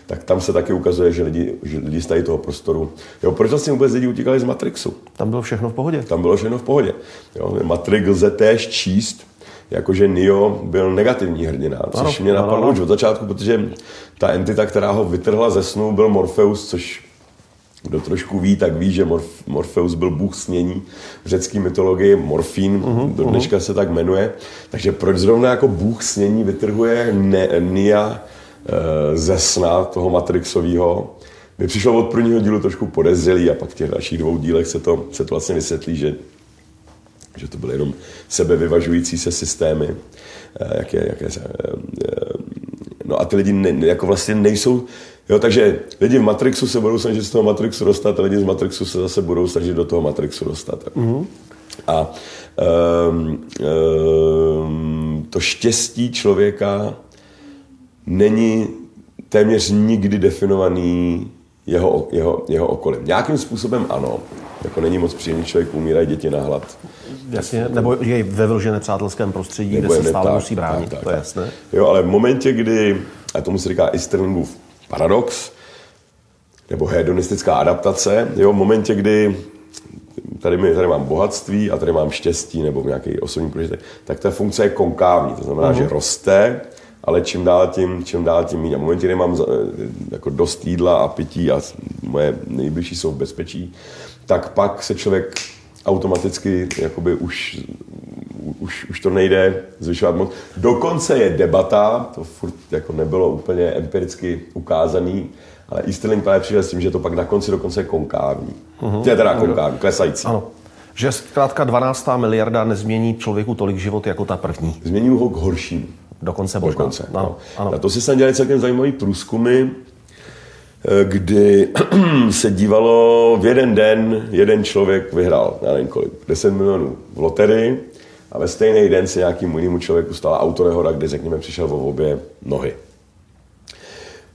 tak tam se taky ukazuje, že lidi, že lidi z tady toho prostoru. Jo, proč vlastně vůbec lidi utíkali z Matrixu? Tam bylo všechno v pohodě. Tam bylo všechno v pohodě. Jo, Matrix lze též číst, jakože Neo byl negativní hrdina, což Ano, mě ano, napadlo ano. už od začátku, protože ta entita, která ho vytrhla ze snu, byl Morpheus, což kdo trošku ví, tak ví, že Morf- Morpheus byl bůh snění v řecké mytologii, morfín, uh-huh, do dneška se tak jmenuje. Takže proč zrovna jako bůh snění vytrhuje ne- Nia e, ze sna toho Matrixového? Mi přišlo od prvního dílu trošku podezřelý a pak v těch dalších dvou dílech se to, se to vlastně vysvětlí, že že to byly jenom sebevyvažující se systémy, jaké, jaké se, eh, eh, no a ty lidi ne, jako vlastně nejsou, jo, takže lidi v Matrixu se budou snažit z toho Matrixu dostat a lidi z Matrixu se zase budou snažit do toho Matrixu dostat. Mm-hmm. A um, um, to štěstí člověka není téměř nikdy definovaný jeho, jeho, jeho okolím. Nějakým způsobem ano, jako není moc příjemný člověk, umírají děti na hlad. Jasně, nebo je ve vlžené přátelském prostředí, Nebo kde se stále tak, musí bránit, tak, tak, to je jasné. Jo, ale v momentě, kdy, a tomu se říká Easternwood paradox, nebo hedonistická adaptace, jo, v momentě, kdy tady, mi, tady mám bohatství a tady mám štěstí nebo nějaký osobní prožitek, tak ta funkce je konkávní, to znamená, uh-huh. že roste, ale čím dál tím, čím dál tím méně. A v momentě, kdy mám jako dost jídla a pití a moje nejbližší jsou v bezpečí, tak pak se člověk automaticky jakoby už, už, už to nejde zvyšovat moc. Dokonce je debata, to furt jako nebylo úplně empiricky ukázaný, ale Easterling právě přišel s tím, že to pak na konci dokonce je konkávní. Uh-huh. Je teda konkávní, klesající. Ano. Že zkrátka 12. miliarda nezmění člověku tolik život jako ta první. Změní ho k horšímu. Dokonce možná. Dokonce. Ano, no. ano. Na to si snad dělali celkem zajímavý průzkumy. Eh, kdy se dívalo v jeden den, jeden člověk vyhrál, já nevím kolik, 10 milionů v loterii a ve stejný den se nějakým jinému člověku stala autonehoda, kde řekněme přišel o obě nohy.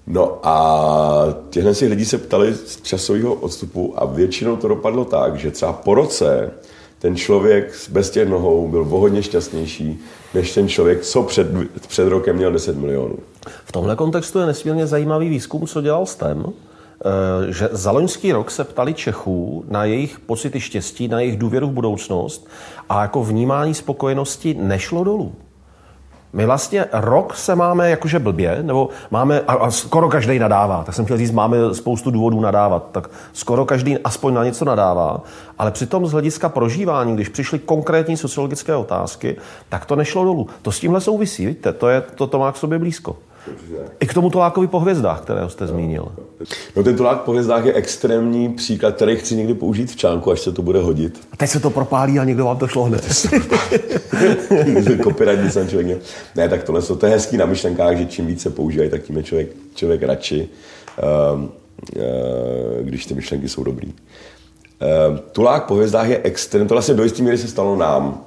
No a těchto si lidí se ptali z časového odstupu a většinou to dopadlo tak, že třeba po roce ten člověk bez těch nohou byl o hodně šťastnější, než ten člověk, co před, před rokem měl 10 milionů. V tomhle kontextu je nesmírně zajímavý výzkum, co dělal STEM, eh, že za loňský rok se ptali Čechů na jejich pocity štěstí, na jejich důvěru v budoucnost a jako vnímání spokojenosti nešlo dolů. My vlastně rok se máme jakože blbě, nebo máme, a, a skoro každý nadává, tak jsem chtěl říct, máme spoustu důvodů nadávat, tak skoro každý aspoň na něco nadává, ale přitom z hlediska prožívání, když přišly konkrétní sociologické otázky, tak to nešlo dolů. To s tímhle souvisí, víte, to, je, to, to má k sobě blízko. I k tomu tolákovi po hvězdách, kterého jste zmínil. No ten tolák po hvězdách je extrémní příklad, který chci někdy použít v článku, až se to bude hodit. A teď se to propálí a někdo vám to šlo hned. Copyright jsem člověk měl. Ne, tak tohle to je hezký na myšlenkách, že čím více používají, tak tím je člověk, člověk radši, uh, uh, když ty myšlenky jsou dobrý. Uh, tulák po hvězdách je extrém, to vlastně do jisté míry se stalo nám.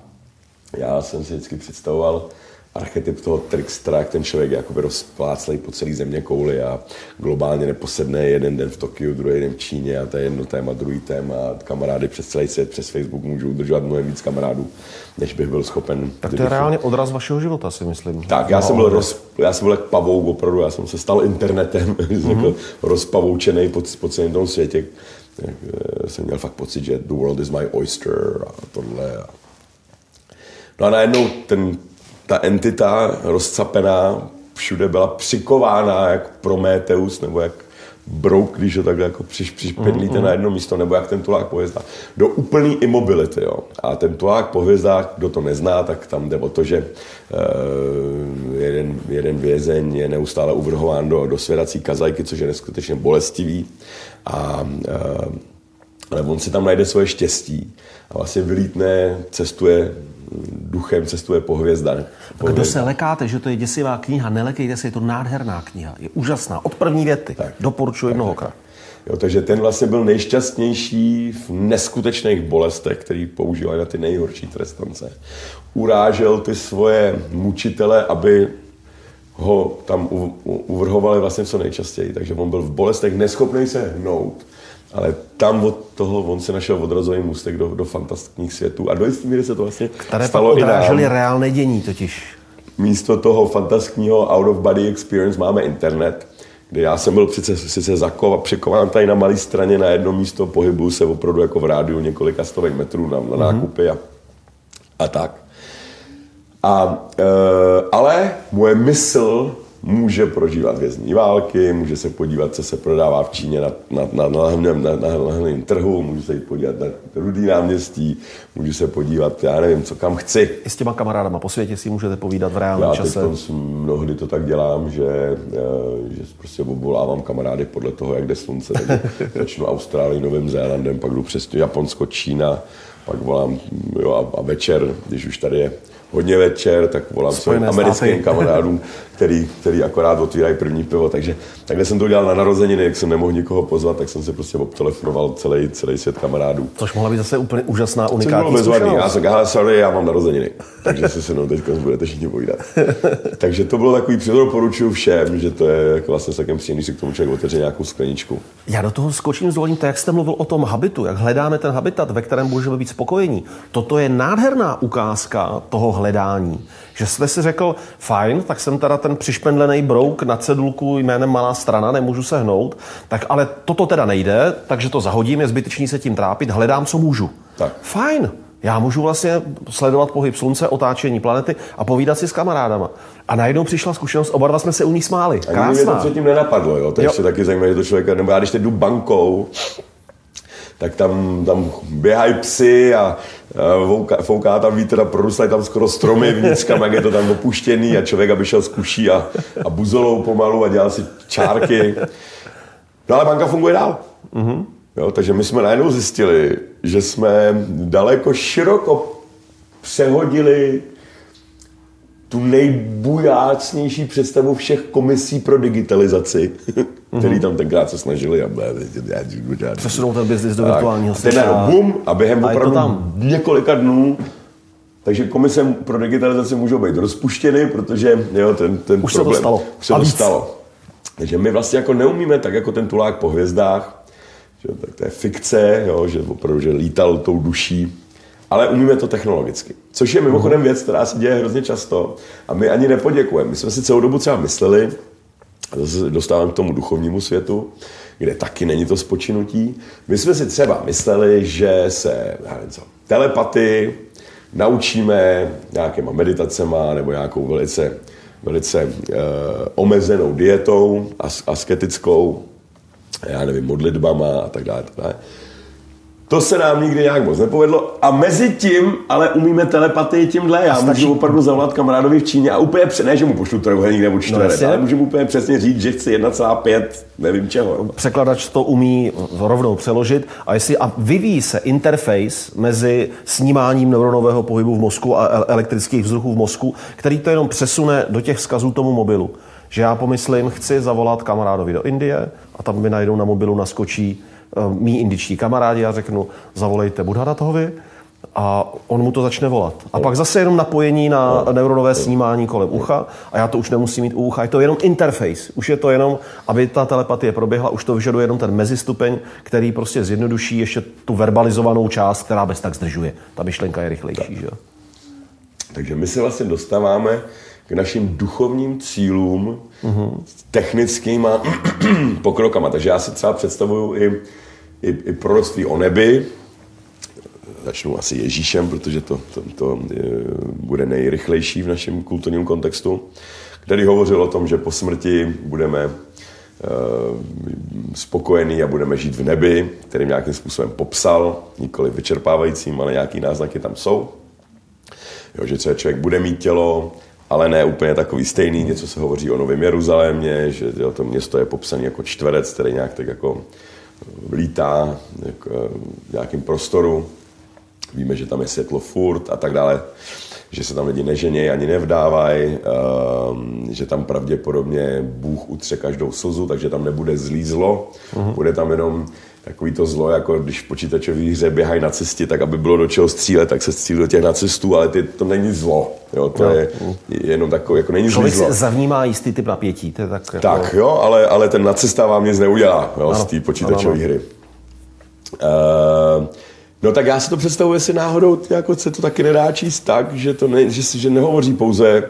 Já jsem si vždycky představoval, archetyp toho trickstra, jak ten člověk je jakoby rozpláclej po celé země kouli a globálně neposedne jeden den v Tokiu, druhý den v Číně a to je jedno téma, druhý téma. Kamarády přes celý svět, přes Facebook můžu udržovat mnohem víc kamarádů, než bych byl schopen. Tak to je reálně odraz vašeho života, si myslím. Tak, já, no, jsem byl, roz, já jsem byl jak pavouk opravdu, já jsem se stal internetem, mm-hmm. rozpavoučený po, po celém tom světě. Eh, jsem měl fakt pocit, že the world is my oyster a tohle. No a najednou ten ta entita rozcapená všude byla přikována jak Prometeus, nebo jak brouk, když ho takhle jako přiš, přišpedlíte mm, na jedno místo, nebo jak ten tulák po hvězdách, do úplný imobility. Jo. A ten tulák po hvězdách, kdo to nezná, tak tam jde o to, že uh, jeden, jeden vězeň je neustále uvrhován do, do svědací kazajky, což je neskutečně bolestivý. A, uh, ale on si tam najde svoje štěstí a vlastně vylítne, cestuje duchem cestuje po hvězdách. Po Kdo se lekáte, že to je děsivá kniha, nelekejte se, je to nádherná kniha. Je úžasná. Od první věty. Tak, Doporučuji mnohokrát. Jo, takže ten vlastně byl nejšťastnější v neskutečných bolestech, který používali na ty nejhorší trestance. Urážel ty svoje mučitele, aby ho tam uvrhovali vlastně co nejčastěji. Takže on byl v bolestech neschopný se hnout ale tam od toho on se našel odrazový můstek do, do fantastických světů a do jisté míry se to vlastně Které stalo i nám. reálné dění totiž. Místo toho fantastického out of body experience máme internet, kde já jsem byl přece sice zakova, překován tady na malé straně na jedno místo, pohybuju se opravdu jako v rádiu několika stovek metrů na, na mm-hmm. nákupy a, a tak. A, e, ale moje mysl může prožívat vězní války, může se podívat, co se prodává v Číně na, na, na, na, na, na, na hlavním trhu, může se jít podívat na rudý náměstí, můžu se podívat, já nevím, co kam chci. I s těma kamarádama po světě si můžete povídat v reálném já čase. Já mnohdy to tak dělám, že, eh, že prostě obvolávám kamarády podle toho, jak jde slunce. začnu Austrálii, Novým Zélandem, pak jdu přes Japonsko, Čína, pak volám jo, a, a večer, když už tady je hodně večer, tak volám svým americkým kamarádům, který, který akorát otvírají první pivo. Takže takhle jsem to udělal na narozeniny, jak jsem nemohl nikoho pozvat, tak jsem se prostě obtelefonoval celý, celý svět kamarádů. Což mohla být zase úplně úžasná, unikátní zkušenost. Já jsem říkal, sorry, já mám narozeniny, takže se se mnou teď budete všichni povídat. takže to bylo takový příklad, doporučuju všem, že to je jako vlastně celkem příjemný, si k tomu člověk otevře nějakou skleničku. Já do toho skočím s dovolením, to, jak jste mluvil o tom habitu, jak hledáme ten habitat, ve kterém můžeme být spokojení. Toto je nádherná ukázka toho hledání. Že jste si řekl, fajn, tak jsem teda ten přišpendlený brouk na cedulku jménem malá strana, nemůžu se hnout, tak ale toto teda nejde, takže to zahodím, je zbytečný se tím trápit, hledám, co můžu. Tak. Fajn, já můžu vlastně sledovat pohyb slunce, otáčení planety a povídat si s kamarádama. A najednou přišla zkušenost, oba dva jsme se u ní smáli. Krásná. Ani mě to předtím nenapadlo, jo. To je ještě taky zajímavé, že to člověka, nebo já když teď jdu bankou, tak tam, tam běhají psy a fouká, fouká tam vítr a prorůstají tam skoro stromy vnitřka, jak je to tam opuštěný a člověk, aby šel z kuší a, a buzolou pomalu a dělal si čárky. No ale banka funguje dál. Mm-hmm. Jo, takže my jsme najednou zjistili, že jsme daleko široko přehodili tu nejbujácnější představu všech komisí pro digitalizaci, který tam tenkrát se snažili. Přesunou ten biznis do virtuálního světa. bum, a během a opravdu tam. několika dnů takže komise pro digitalizaci můžou být rozpuštěny, protože jo, ten, ten už problém, se to stalo. Už se to stalo. Takže my vlastně jako neumíme tak jako ten tulák po hvězdách, že, tak to je fikce, jo, že opravdu že lítal tou duší, ale umíme to technologicky. Což je mimochodem věc, která se děje hrozně často a my ani nepoděkujeme. My jsme si celou dobu třeba mysleli, a zase dostávám k tomu duchovnímu světu, kde taky není to spočinutí. My jsme si třeba mysleli, že se já nevím co, telepaty naučíme nějakýma meditacema nebo nějakou velice, velice uh, omezenou dietou, as, asketickou, já nevím, modlitbama a tak dále. Tak dále. To se nám nikdy nějak moc nepovedlo. A mezi tím, ale umíme telepatii tímhle. Já stačí... můžu opravdu zavolat kamarádovi v Číně a úplně ne, že mu pošlu trojuhelník nebo čtverec, no, ale můžu úplně přesně říct, že chci 1,5 nevím čeho. Překladač to umí rovnou přeložit a jestli a vyvíjí se interface mezi snímáním neuronového pohybu v mozku a elektrických vzruchů v mozku, který to jenom přesune do těch vzkazů tomu mobilu. Že já pomyslím, chci zavolat kamarádovi do Indie a tam mi najdou na mobilu naskočí Eh, mý indičtí kamarádi a řeknu, zavolejte Budharatovi a on mu to začne volat. A pak zase jenom napojení na neuronové snímání kolem ucha a já to už nemusím mít u ucha. Je to jenom interface. Už je to jenom, aby ta telepatie proběhla, už to vyžaduje jenom ten mezistupeň, který prostě zjednoduší ještě tu verbalizovanou část, která bez tak zdržuje. Ta myšlenka je rychlejší. Že? Takže my se vlastně dostáváme našim duchovním cílům, mm-hmm. technickýma pokrokama. Takže já si třeba představuju i i, i proroctví o nebi. Začnu asi Ježíšem, protože to, to, to je, bude nejrychlejší v našem kulturním kontextu, který hovořil o tom, že po smrti budeme uh, spokojení a budeme žít v nebi, kterým nějakým způsobem popsal, nikoli vyčerpávajícím, ale nějaký náznaky tam jsou. Jo, že člověk bude mít tělo, ale ne úplně takový stejný. Něco se hovoří o Novém Jeruzalémě, že jo, to město je popsané jako čtverec, který nějak tak jako lítá jako v nějakém prostoru. Víme, že tam je světlo furt a tak dále, že se tam lidi neženějí ani nevdávají, ehm, že tam pravděpodobně Bůh utře každou slzu, takže tam nebude zlý zlo, uh-huh. bude tam jenom takový to zlo, jako když v počítačové hře běhají na cestě, tak aby bylo do čeho střílet, tak se střílí do těch nacistů, ale ty, to není zlo. Jo, to no. je jenom takový, jako není Člověk zlo. zavnímá jistý typ napětí. To je tak, jako... tak jo, ale, ale ten nacista vám nic neudělá jo, z té počítačové hry. Uh, no tak já si to představuji, jestli náhodou jako se to taky nedá číst tak, že, to ne, že, že nehovoří pouze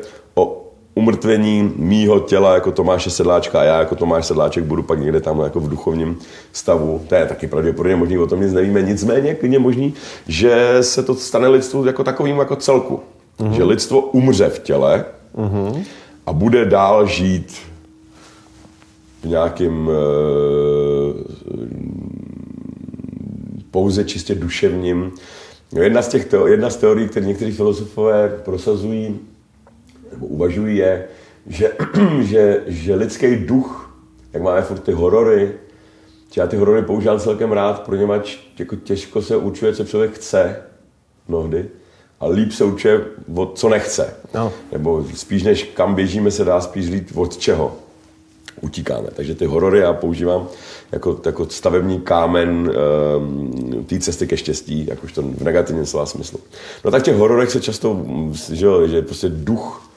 umrtvení mýho těla jako Tomáše Sedláčka a já jako Tomáš Sedláček budu pak někde tam jako v duchovním stavu. To je taky pravděpodobně možný, o tom nic nevíme. Nicméně klidně možný, že se to stane lidstvu jako takovým jako celku. Mm-hmm. Že lidstvo umře v těle mm-hmm. a bude dál žít v nějakým e, pouze čistě duševním. Jedna z, těch jedna z teorií, které někteří filozofové prosazují, nebo uvažují, je, že, že, že lidský duch, jak máme furt ty horory, že já ty horory používám celkem rád, pro němač jako těžko se určuje, co člověk chce mnohdy, a líp se určuje, od co nechce. No. Nebo spíš než kam běžíme, se dá spíš líp od čeho utíkáme. Takže ty horory já používám jako, jako stavební kámen um, té cesty ke štěstí, jakožto v negativním slova smyslu. No tak v těch hororech se často, že, že prostě duch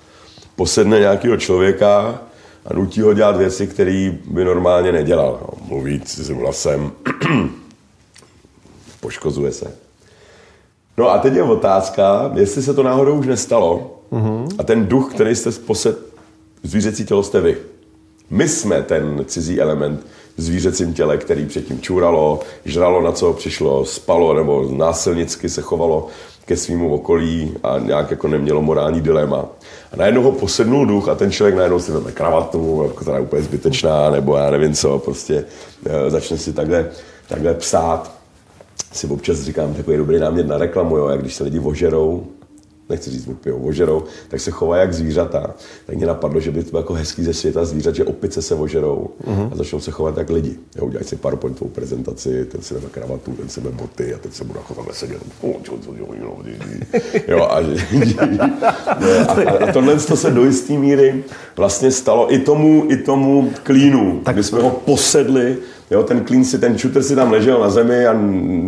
posedne nějakého člověka a nutí ho dělat věci, které by normálně nedělal. No, mluvit s hlasem, poškozuje se. No a teď je otázka, jestli se to náhodou už nestalo mm-hmm. a ten duch, který jste posed zvířecí tělo jste vy. My jsme ten cizí element zvířecím těle, který předtím čuralo, žralo na co přišlo, spalo nebo násilnicky se chovalo ke svýmu okolí a nějak jako nemělo morální dilema. A najednou ho posednul duch a ten člověk najednou si vezme kravatu, která je úplně zbytečná, nebo já nevím co, prostě e, začne si takhle, takhle psát. Si občas říkám takový dobrý námět na reklamu, jo, jak když se lidi ožerou, nechci říct vypijou, ožerou, tak se chovají jak zvířata. Tak mě napadlo, že by to bylo jako hezký ze světa zvířat, že opice se ožerou uh-huh. a začnou se chovat jak lidi. Jo, udělají si PowerPointovou prezentaci, ten si veme kravatu, ten si boty a teď se budu jako takhle sedět. Jo, a, a, a tohle to se do jisté míry vlastně stalo i tomu, i tomu klínu, tak. kdy jsme ho posedli Jo, ten klín si, ten shooter si tam ležel na zemi a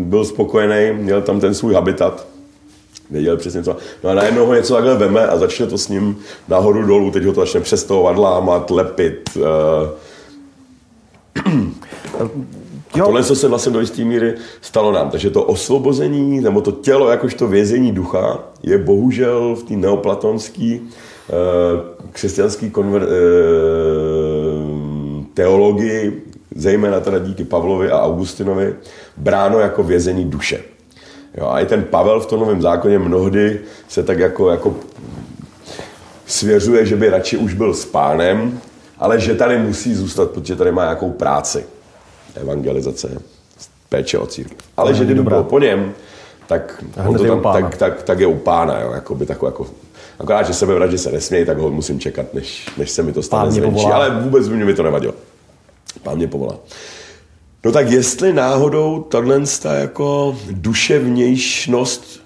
byl spokojený, měl tam ten svůj habitat věděl přesně co. No a najednou ho něco takhle veme a začne to s ním nahoru dolů, teď ho to začne přestovat lámat, lepit. Uh... A tohle co se vlastně do jisté míry stalo nám. Takže to osvobození, nebo to tělo jakožto vězení ducha je bohužel v té neoplatonské uh, křesťanské konver, uh, teologii, zejména teda díky Pavlovi a Augustinovi, bráno jako vězení duše. Jo, a i ten Pavel v tom novém zákoně mnohdy se tak jako, jako svěřuje, že by radši už byl s pánem, ale že tady musí zůstat, protože tady má nějakou práci. Evangelizace, péče o církev. Ale že kdyby byl po něm, tak, on to tam, tak, tak, tak, je u pána. Jo, jako by takový, jako, akorát, že sebevraždě se nesmějí, tak ho musím čekat, než, než se mi to stane zvenčí. Ale vůbec by mi to nevadilo. Pán mě povolá. No tak jestli náhodou tahle jako duševnějšnost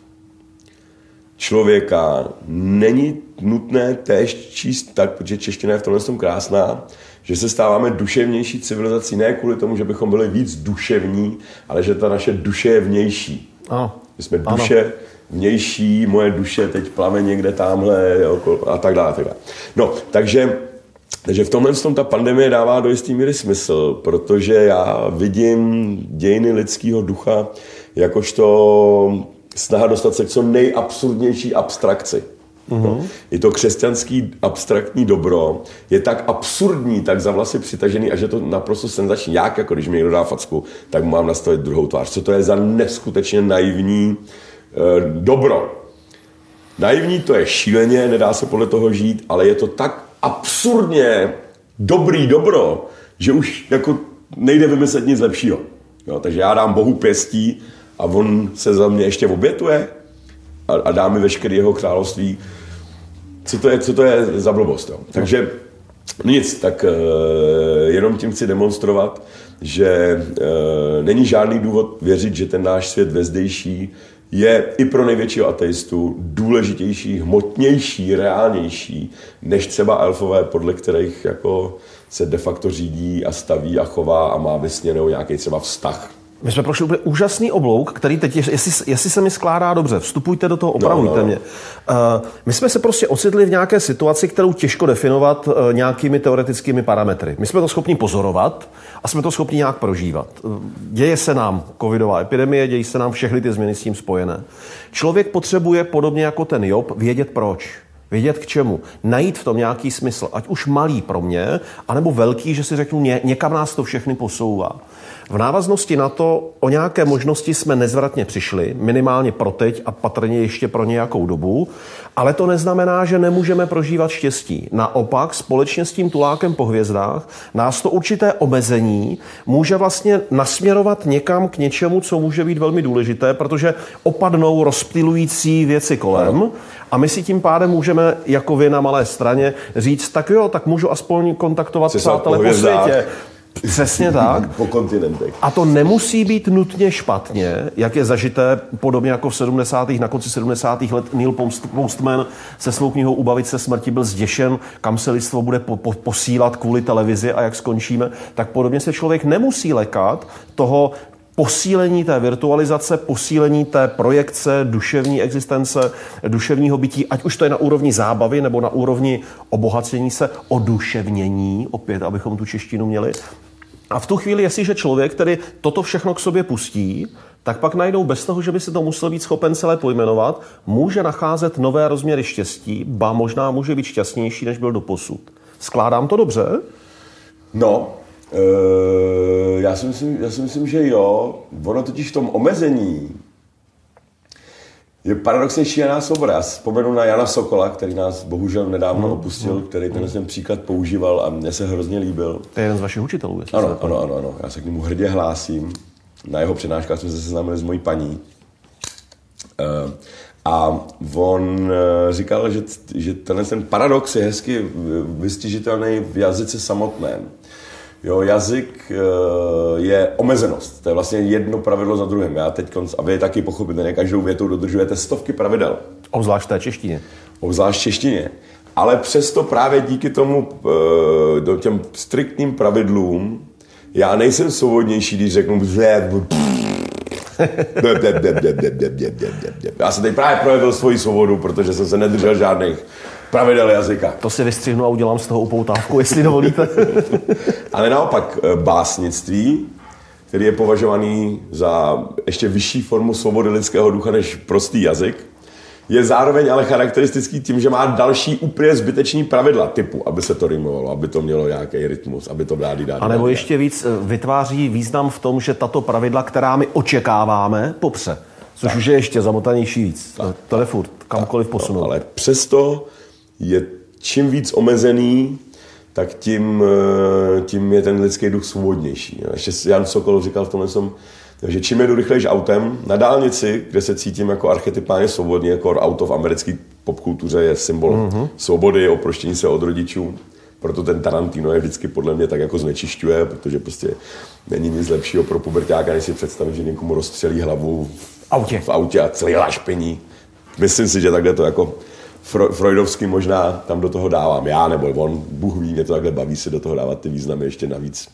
člověka není nutné též číst tak, protože čeština je v tomhle tom krásná, že se stáváme duševnější civilizací ne kvůli tomu, že bychom byli víc duševní, ale že ta naše duše je vnější. Ano. Že jsme duše ano. vnější, moje duše teď plave někde tamhle a tak dále. A tak dále. No, takže takže v tomhle tom ta pandemie dává do jistý míry smysl, protože já vidím dějiny lidského ducha jakožto snaha dostat se k co nejabsurdnější abstrakci. Mm-hmm. I to křesťanský abstraktní dobro je tak absurdní, tak za vlasy přitažený a že to naprosto senzační. Jak, jako když mi někdo dá facku, tak mám nastavit druhou tvář. Co to je za neskutečně naivní e, dobro? Naivní to je šíleně, nedá se podle toho žít, ale je to tak absurdně dobrý dobro, že už jako nejde vymyslet nic lepšího. Jo, takže já dám Bohu pěstí a on se za mě ještě obětuje a, a dá mi veškeré jeho království. Co to je, co to je za blbost? Jo? Takže nic, tak uh, jenom tím chci demonstrovat, že uh, není žádný důvod věřit, že ten náš svět vezdejší je i pro největšího ateistu důležitější, hmotnější, reálnější, než třeba elfové, podle kterých jako se de facto řídí a staví a chová a má vysněnou nějaký třeba vztah my jsme prošli úplně úžasný oblouk, který teď, jestli, jestli se mi skládá dobře, vstupujte do toho, opravujte no, no, no. mě. Uh, my jsme se prostě ocitli v nějaké situaci, kterou těžko definovat uh, nějakými teoretickými parametry. My jsme to schopni pozorovat a jsme to schopni nějak prožívat. Uh, děje se nám covidová epidemie, dějí se nám všechny ty změny s tím spojené. Člověk potřebuje, podobně jako ten Job, vědět proč. Vědět k čemu. Najít v tom nějaký smysl. Ať už malý pro mě, anebo velký, že si řeknu, ně, někam nás to všechny posouvá. V návaznosti na to o nějaké možnosti jsme nezvratně přišli, minimálně pro teď a patrně ještě pro nějakou dobu, ale to neznamená, že nemůžeme prožívat štěstí. Naopak, společně s tím tulákem po hvězdách, nás to určité omezení může vlastně nasměrovat někam k něčemu, co může být velmi důležité, protože opadnou rozptilující věci kolem a my si tím pádem můžeme jako vy na malé straně říct, tak jo, tak můžu aspoň kontaktovat přátelé po světě. Přesně tak. po kontinentech. A to nemusí být nutně špatně, jak je zažité podobně jako v 70. na konci 70. let Neil Postman se svou knihou Ubavit se smrti byl zděšen, kam se lidstvo bude po, po, posílat kvůli televizi a jak skončíme, tak podobně se člověk nemusí lekat toho posílení té virtualizace, posílení té projekce duševní existence, duševního bytí, ať už to je na úrovni zábavy nebo na úrovni obohacení se, oduševnění, opět, abychom tu češtinu měli. A v tu chvíli, jestliže člověk, který toto všechno k sobě pustí, tak pak najdou bez toho, že by si to musel být schopen celé pojmenovat, může nacházet nové rozměry štěstí, ba možná může být šťastnější, než byl do posud. Skládám to dobře? No, Uh, já, si myslím, já si myslím, že jo. Ono totiž v tom omezení je paradoxně šílená svoboda. Já vzpomenu na Jana Sokola, který nás bohužel nedávno hmm. opustil, hmm. který ten ten příklad používal a mně se hrozně líbil. To je jeden z vašich učitelů. Ano, ano, ano, ano. Já se k němu hrdě hlásím. Na jeho přednáškách jsme se seznámili s mojí paní. Uh, A on eh, říkal, že, že tenhle ten paradox je hezky vystižitelný v jazyce samotném. Jo, jazyk eh, je omezenost. To je vlastně jedno pravidlo za druhým. Já teď, a vy taky pochopíte, ne každou větou dodržujete stovky pravidel. Obzvlášť v té češtině. Obzvlášť v češtině. Ale přesto právě díky tomu, eh, do těm striktním pravidlům, já nejsem svobodnější, když řeknu já jsem teď právě projevil svoji svobodu, protože jsem se nedržel žádných pravidel jazyka. To si vystřihnu a udělám z toho upoutávku, jestli dovolíte. Ale naopak eh, básnictví, který je považovaný za ještě vyšší formu svobody lidského ducha než prostý jazyk, je zároveň ale charakteristický tím, že má další úplně zbytečný pravidla typu, aby se to rimovalo, aby to mělo nějaký rytmus, aby to dády dát. A nebo ještě víc eh, vytváří význam v tom, že tato pravidla, která my očekáváme, popře. Což tak. už je ještě zamotanější víc. Tak. To je furt, kamkoliv tak. posunout. No, ale přesto je čím víc omezený, tak tím, eh, tím je ten lidský duch svobodnější. Ještě Jan Sokol říkal v tomhle som, že čím jedu rychlejš autem, na dálnici, kde se cítím jako archetypálně svobodně, jako auto v americké popkultuře je symbol mm-hmm. svobody, oproštění se od rodičů. Proto ten Tarantino je vždycky podle mě tak jako znečišťuje, protože prostě není nic lepšího pro pubertáka, než si představit, že někomu rozstřelí hlavu v autě, v autě a celý lášpení. Myslím si, že takhle to jako Freudovský možná tam do toho dávám já, nebo on, Bůh ví, mě to takhle baví si do toho dávat ty významy ještě navíc.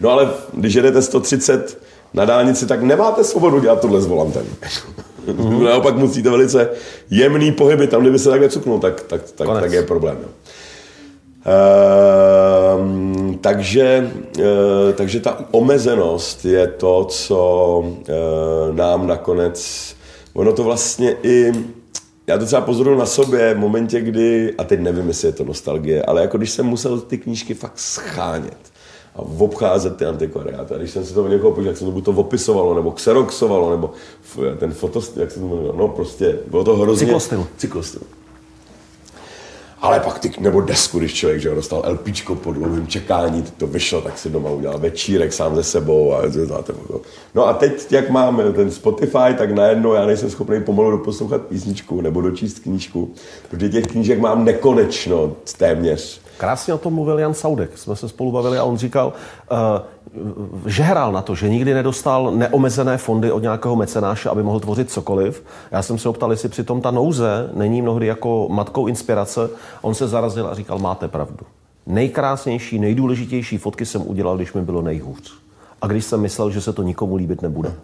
No ale když jedete 130 na dálnici, tak nemáte svobodu dělat tohle s volantem. Mm-hmm. Naopak musíte velice jemný pohyby, tam kdyby se takhle cuknul, tak, tak, tak, tak je problém. Jo. Uh, takže, uh, takže ta omezenost je to, co uh, nám nakonec, ono to vlastně i já to třeba pozoruju na sobě v momentě, kdy, a teď nevím, jestli je to nostalgie, ale jako když jsem musel ty knížky fakt schánět a obcházet ty antikvariáty. A když jsem si to někoho podíval, jak se to buď to opisovalo, nebo xeroxovalo, nebo ten fotost, jak se to jmenuje, no prostě bylo to hrozně... Cyklostyl. Cyklostyl. Ale pak ty, nebo desku, když člověk že dostal LPčko po dlouhém čekání, to vyšlo, tak si doma udělal večírek sám ze sebou. A, no a teď, jak máme ten Spotify, tak najednou já nejsem schopný pomalu doposlouchat písničku nebo dočíst knížku, protože těch knížek mám nekonečno téměř. Krásně o tom mluvil Jan Saudek. Jsme se spolu bavili a on říkal, uh, že hrál na to, že nikdy nedostal neomezené fondy od nějakého mecenáše, aby mohl tvořit cokoliv. Já jsem se optal, jestli přitom ta nouze není mnohdy jako matkou inspirace. On se zarazil a říkal, máte pravdu. Nejkrásnější, nejdůležitější fotky jsem udělal, když mi bylo nejhůř. A když jsem myslel, že se to nikomu líbit nebude.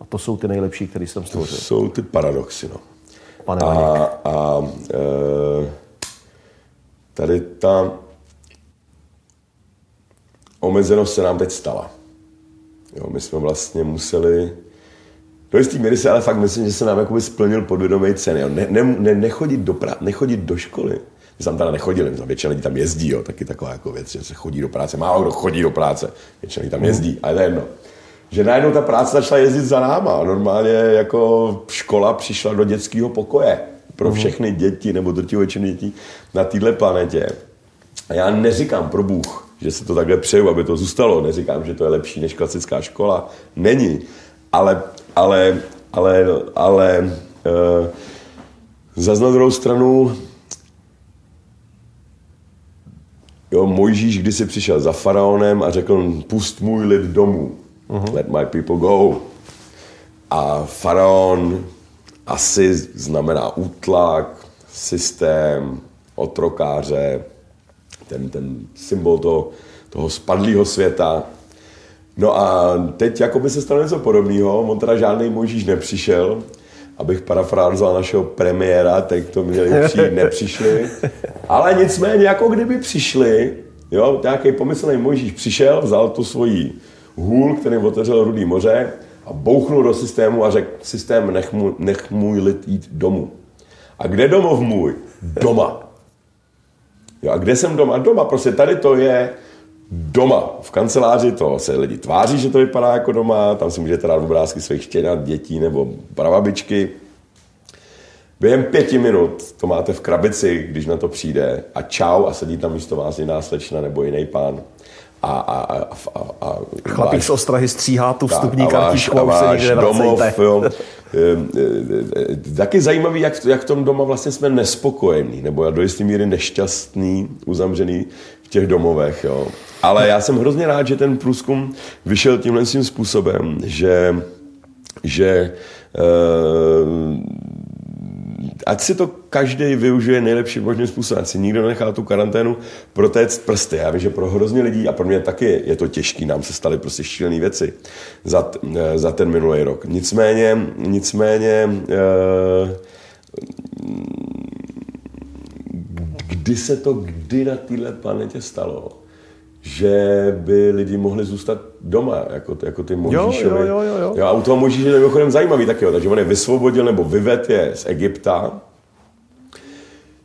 A to jsou ty nejlepší, které jsem stvořil. To jsou ty paradoxy, no. Pane a, a e, tady ta omezenost se nám teď stala. Jo, my jsme vlastně museli do jistý míry se ale fakt myslím, že se nám jakoby splnil podvědomý cen. Jo. Ne, ne, ne, nechodit, do pra, nechodit do školy. My tam teda nechodili, my tam většina lidí tam jezdí, jo, taky taková jako věc, že se chodí do práce. Málo kdo chodí do práce, většina lidí tam jezdí, ale to je jedno. Že najednou ta práce začala jezdit za náma. Normálně jako škola přišla do dětského pokoje pro mhm. všechny děti nebo drtivou většinu dětí na této planetě. A já neříkám pro Bůh, že se to takhle přeju, aby to zůstalo. Neříkám, že to je lepší než klasická škola. Není. Ale, ale, ale, ale uh, za na druhou stranu jo, Mojžíš kdysi přišel za faraonem a řekl, pust můj lid domů. Uh-huh. Let my people go. A faraon asi znamená útlak, systém, otrokáře, ten, ten symbol toho, toho spadlého světa. No a teď jako by se stalo něco podobného, on teda žádný Mojžíš nepřišel, abych parafrázoval našeho premiéra, teď to měli přijít, nepřišli. Ale nicméně, jako kdyby přišli, jo, nějaký pomyslný Mojžíš přišel, vzal tu svoji hůl, který otevřel Rudý moře a bouchnul do systému a řekl, systém, nech, můj, nech můj lid jít domů. A kde domov můj? Doma. Jo, a kde jsem doma? Doma, prostě tady to je doma. V kanceláři to se lidi tváří, že to vypadá jako doma, tam si můžete dát obrázky svých štěňat, dětí nebo prababičky. Během pěti minut to máte v krabici, když na to přijde a čau a sedí tam místo vás jiná slečna nebo jiný pán. A, a, a, a, a Chlapík z Ostrahy stříhá tu vstupní kartičku a, váš, a váš domov, jo, taky zajímavý, jak, jak v tom doma vlastně jsme nespokojení, nebo do jistý míry nešťastný, uzamřený v těch domovech. Jo. Ale já jsem hrozně rád, že ten průzkum vyšel tímhle tím způsobem, že, že uh, ať si to každý využije nejlepší možným způsobem. Ať si nikdo nechá tu karanténu protéct prsty. Já vím, že pro hrozně lidí, a pro mě taky je to těžký, nám se staly prostě šílené věci za, eh, za ten minulý rok. Nicméně, nicméně eh, kdy se to kdy na téhle planetě stalo? Že by lidi mohli zůstat doma, jako, jako ty Možíšovi. Jo, jo, jo, jo. jo. A u toho Možíše je mimochodem zajímavý taky, takže on je vysvobodil nebo vyvet je z Egypta,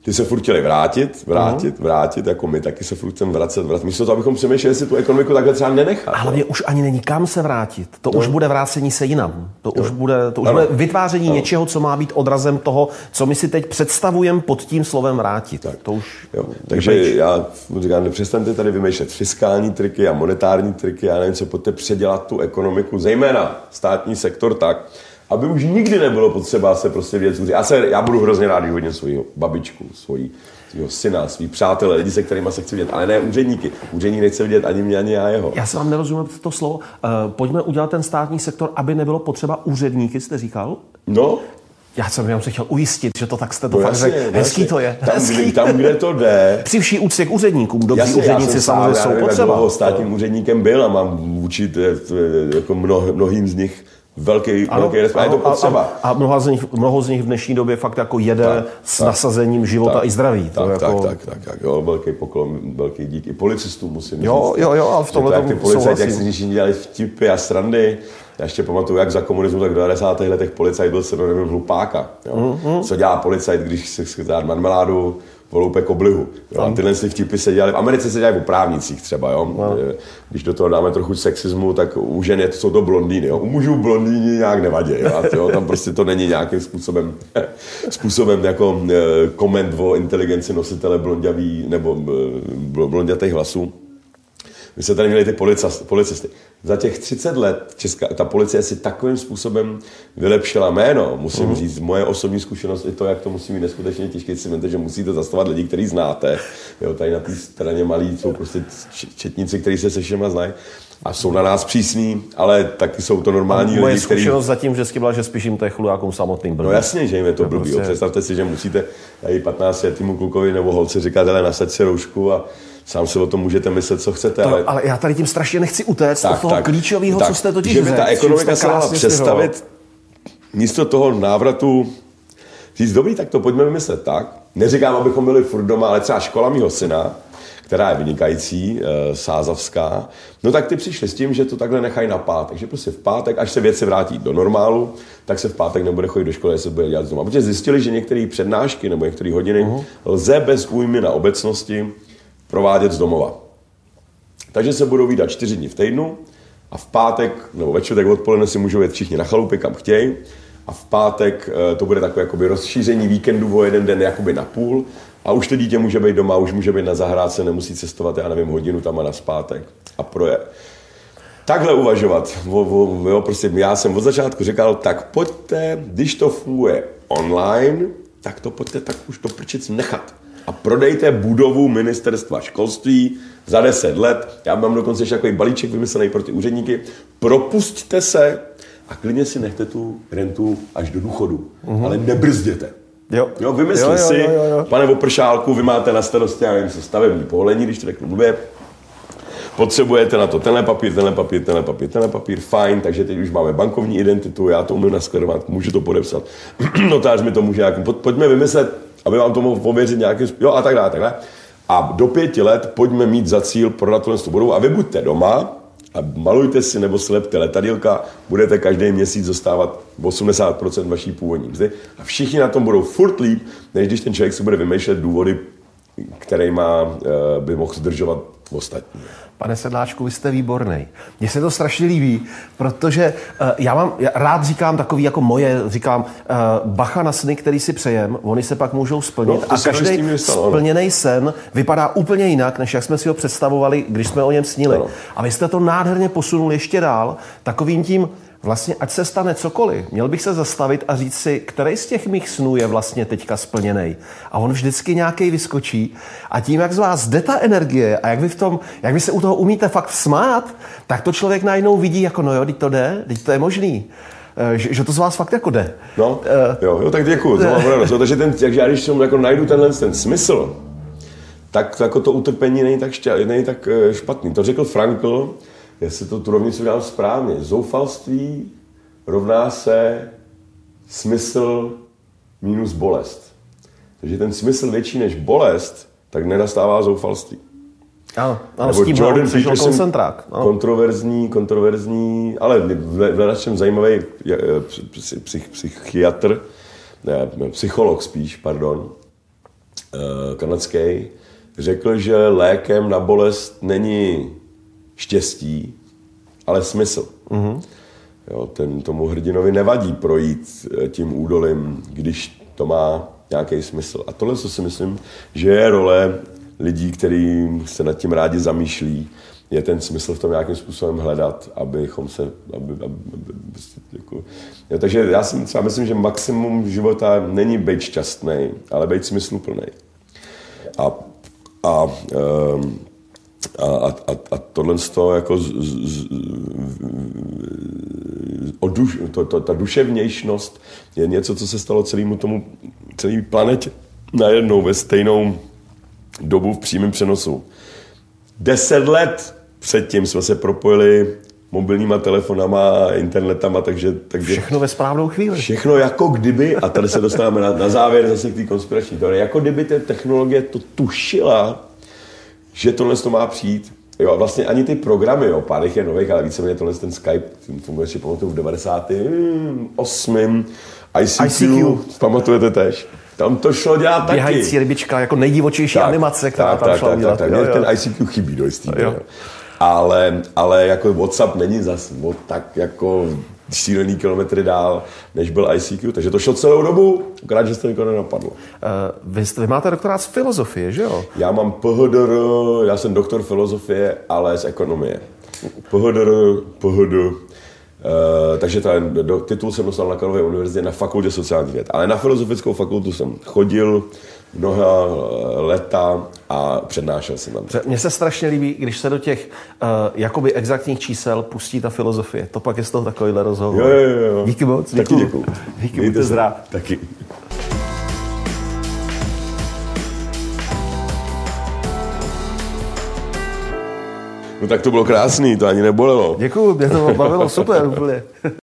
ty se furt chtěli vrátit, vrátit, uh-huh. vrátit, jako my taky se furt chceme vracet, vracet. Místo toho, abychom přemýšleli, jestli tu ekonomiku takhle třeba nenechat. Ale mě už ani není kam se vrátit. To no. už bude vrácení se jinam. To jo. už bude, to už bude vytváření ano. něčeho, co má být odrazem toho, co my si teď představujeme pod tím slovem vrátit. Tak. To už jo. Takže pryč. já říkám, nepřestaňte tady vymýšlet fiskální triky a monetární triky, já nevím, co pojďte předělat tu ekonomiku, zejména státní sektor tak, aby už nikdy nebylo potřeba se prostě věc Já, se, já budu hrozně rád hodně svou babičku, svoji, svého syna, svý přátelé, lidi, se kterými se chci vidět, ale ne úředníky. Úředník nechce vidět ani mě, ani já jeho. Já se vám nerozumím to slovo. Uh, pojďme udělat ten státní sektor, aby nebylo potřeba úředníky, jste říkal? No, já jsem jenom se chtěl ujistit, že to tak jste to no, fakt řekl. Hezký to je. Tam, Hezký. Kde, tam, kde to jde. Při vší úctě k úředníkům. Dobří jasně, úředníci samozřejmě jsou potřeba. Já státním úředníkem byl a mám vůči jako mnoh, mnohým z nich velký, ano, velký respekt. Ano, je to potřeba. A, a, mnoho, z nich, mnoho z nich v dnešní době fakt jako jede tak, s tak, nasazením života tak, i zdraví. To tak, jako... tak, tak, tak, tak, jo, velký poklon, velký dík i policistům musím jo, říct. Jo, jo, ale v tomhle tomu ty policajti, jak si dělali vtipy a srandy, já ještě pamatuju, jak za komunismu, tak v 90. letech policajt byl synonymem hlupáka. Jo. Mm-hmm. Co dělá policajt, když se chce dát marmeládu, voloupe koblihu. Jo? A tyhle si vtipy se dělaly, v Americe se dělají o právnicích třeba, jo? No. Když do toho dáme trochu sexismu, tak u žen je to, jsou to blondýny, jo? U mužů blondýny nějak nevadí, jo? A to, jo? tam prostě to není nějakým způsobem, způsobem jako e, koment o inteligenci nositele blonděvý nebo e, blondětých hlasů. My jsme tady měli ty policisty. Za těch 30 let česká, ta policie si takovým způsobem vylepšila jméno. Musím uh-huh. říct, moje osobní zkušenost je to, jak to musí být neskutečně těžké. Si myslíte, že musíte zastavovat lidi, který znáte. Jo, tady na té straně malí jsou prostě četníci, kteří se se všema znají. A jsou na nás přísní, ale taky jsou to normální lidi, Moje zkušenost který... zatím vždycky byla, že spíš jim to je samotným blbý. No jasně, že jim je to blbý. Prostě... Představte si, že musíte tady 15 letýmu klukovi nebo holce říkat, ale nasaď si roušku a Sám si o tom můžete myslet, co chcete. To, ale... ale já tady tím strašně nechci utéct tak, od toho tak, klíčového, tak, co jste totiž že by ta ekonomika se dala představit místo toho návratu říct, dobrý, tak to pojďme vymyslet tak. Neříkám, abychom byli furt doma, ale třeba škola mého syna, která je vynikající, e, sázavská, no tak ty přišli s tím, že to takhle nechají na pátek. že prostě v pátek, až se věci vrátí do normálu, tak se v pátek nebude chodit do školy, se bude dělat z doma. Protože zjistili, že některé přednášky nebo některé hodiny uh-huh. lze bez újmy na obecnosti provádět z domova. Takže se budou výdat čtyři dny v týdnu a v pátek nebo ve čtvrtek odpoledne si můžou jet všichni na chalupy, kam chtějí. A v pátek eh, to bude takové jakoby rozšíření víkendu o jeden den jakoby na půl. A už to dítě může být doma, už může být na zahrádce, nemusí cestovat, já nevím, hodinu tam a na zpátek. A proje. Takhle uvažovat. O, o, jo, prostě já jsem od začátku říkal, tak pojďte, když to funguje online, tak to pojďte tak už to prčic nechat a prodejte budovu ministerstva školství za 10 let. Já mám dokonce ještě takový balíček vymyslený pro ty úředníky. Propusťte se a klidně si nechte tu rentu až do důchodu. Mm-hmm. Ale nebrzděte. Jo. jo vymysli jo, jo, si, jo, jo, jo. pane Opršálku, vy máte na starosti, já nevím, se stavební povolení, když to řeknu blbě, potřebujete na to tenhle papír, tenhle papír, tenhle papír, tenhle papír, fajn, takže teď už máme bankovní identitu, já to umím naskladovat, můžu to podepsat, notář mi to může nějak, pojďme vymyslet aby vám to mohl pověřit nějakým jo a tak dále, tak dále. A do pěti let pojďme mít za cíl prodat tohle budovu a vy buďte doma a malujte si nebo slepte letadílka, budete každý měsíc dostávat 80% vaší původní mzdy a všichni na tom budou furt líp, než když ten člověk si bude vymýšlet důvody, který má, eh, by mohl zdržovat ostatní. Pane Sedláčku, vy jste výborný. Mně se to strašně líbí, protože uh, já mám, já rád říkám takový jako moje, říkám uh, bacha na sny, který si přejem, oni se pak můžou splnit no, a každý splněný sen vypadá úplně jinak, než jak jsme si ho představovali, když jsme o něm snili. No. A vy jste to nádherně posunul ještě dál, takovým tím vlastně ať se stane cokoliv, měl bych se zastavit a říct si, který z těch mých snů je vlastně teďka splněný. A on vždycky nějaký vyskočí a tím, jak z vás jde ta energie a jak vy, v tom, jak vy se u toho umíte fakt smát, tak to člověk najednou vidí jako, no jo, teď to jde, teď to je možný. Eh, že, že to z vás fakt jako jde. No, uh, jo, jo, tak děkuju, to mám radost. Takže, ten, takže já když jsem jako najdu tenhle ten smysl, tak to, jako to utrpení není tak, šťa, není tak eh, špatný. To řekl Frankl, jestli to tu rovnici udělám správně. Zoufalství rovná se smysl minus bolest. Takže ten smysl větší než bolest, tak nenastává zoufalství. Ano, ano s tím Jordan Peterson, koncentrák. Ano. Kontroverzní, kontroverzní, ale v našem zajímavý psych, psychiatr, ne, psycholog spíš, pardon, eh, kanadský, řekl, že lékem na bolest není štěstí, ale smysl. Mm-hmm. Jo, ten, tomu hrdinovi nevadí projít eh, tím údolím, když to má nějaký smysl. A tohle, co si myslím, že je role lidí, kteří se nad tím rádi zamýšlí, je ten smysl v tom nějakým způsobem hledat, abychom se... Aby, aby, aby, jako, jo, takže já si třeba myslím, že maximum života není být šťastný, ale být smysluplný. A, a, ehm, a, a, a, a tohle z toho jako z, z, z, duš, to, to, ta duševnějšnost je něco, co se stalo celému tomu, celý planetě najednou ve stejnou dobu v přímém přenosu. Deset let předtím jsme se propojili mobilníma telefonama, internetama, takže, takže... Všechno ve správnou chvíli. Všechno jako kdyby, a tady se dostáváme na, na závěr zase k té konspirační teorie, jako kdyby ta technologie to tušila, že tohle to má přijít. Jo, a vlastně ani ty programy, jo, pár je nových, ale víceméně tohle ten Skype, ten funguje ještě pamatuju v 98. ICQ, ICQ. pamatujete tež? Tam to šlo dělat taky. Běhající rybička, jako nejdivočejší tak, animace, která tak, tam tak, šla tak, udělat. Tak, tak. ten ICQ chybí do jistý. Ale, ale jako WhatsApp není zas tak jako šílený kilometry dál, než byl ICQ. Takže to šlo celou dobu, akorát, že se to nikoho nenapadlo. Uh, vy, jste, vy máte doktorát z filozofie, že jo? Já mám PHDR, já jsem doktor filozofie, ale z ekonomie. PHDR, PHD, Uh, takže ten do, titul jsem dostal na Karlově univerzitě na fakultě sociálních věd. Ale na filozofickou fakultu jsem chodil mnoha eh, leta a přednášel jsem tam. Mně se strašně líbí, když se do těch uh, jakoby exaktních čísel pustí ta filozofie. To pak je z toho takovýhle rozhovor. Jo, jo, jo. Díky moc. Taky děkuju. Díky, buďte zdrav. Taky. No tak to bylo krásný, to ani nebolelo. Děkuju, mě to bavilo super úplně.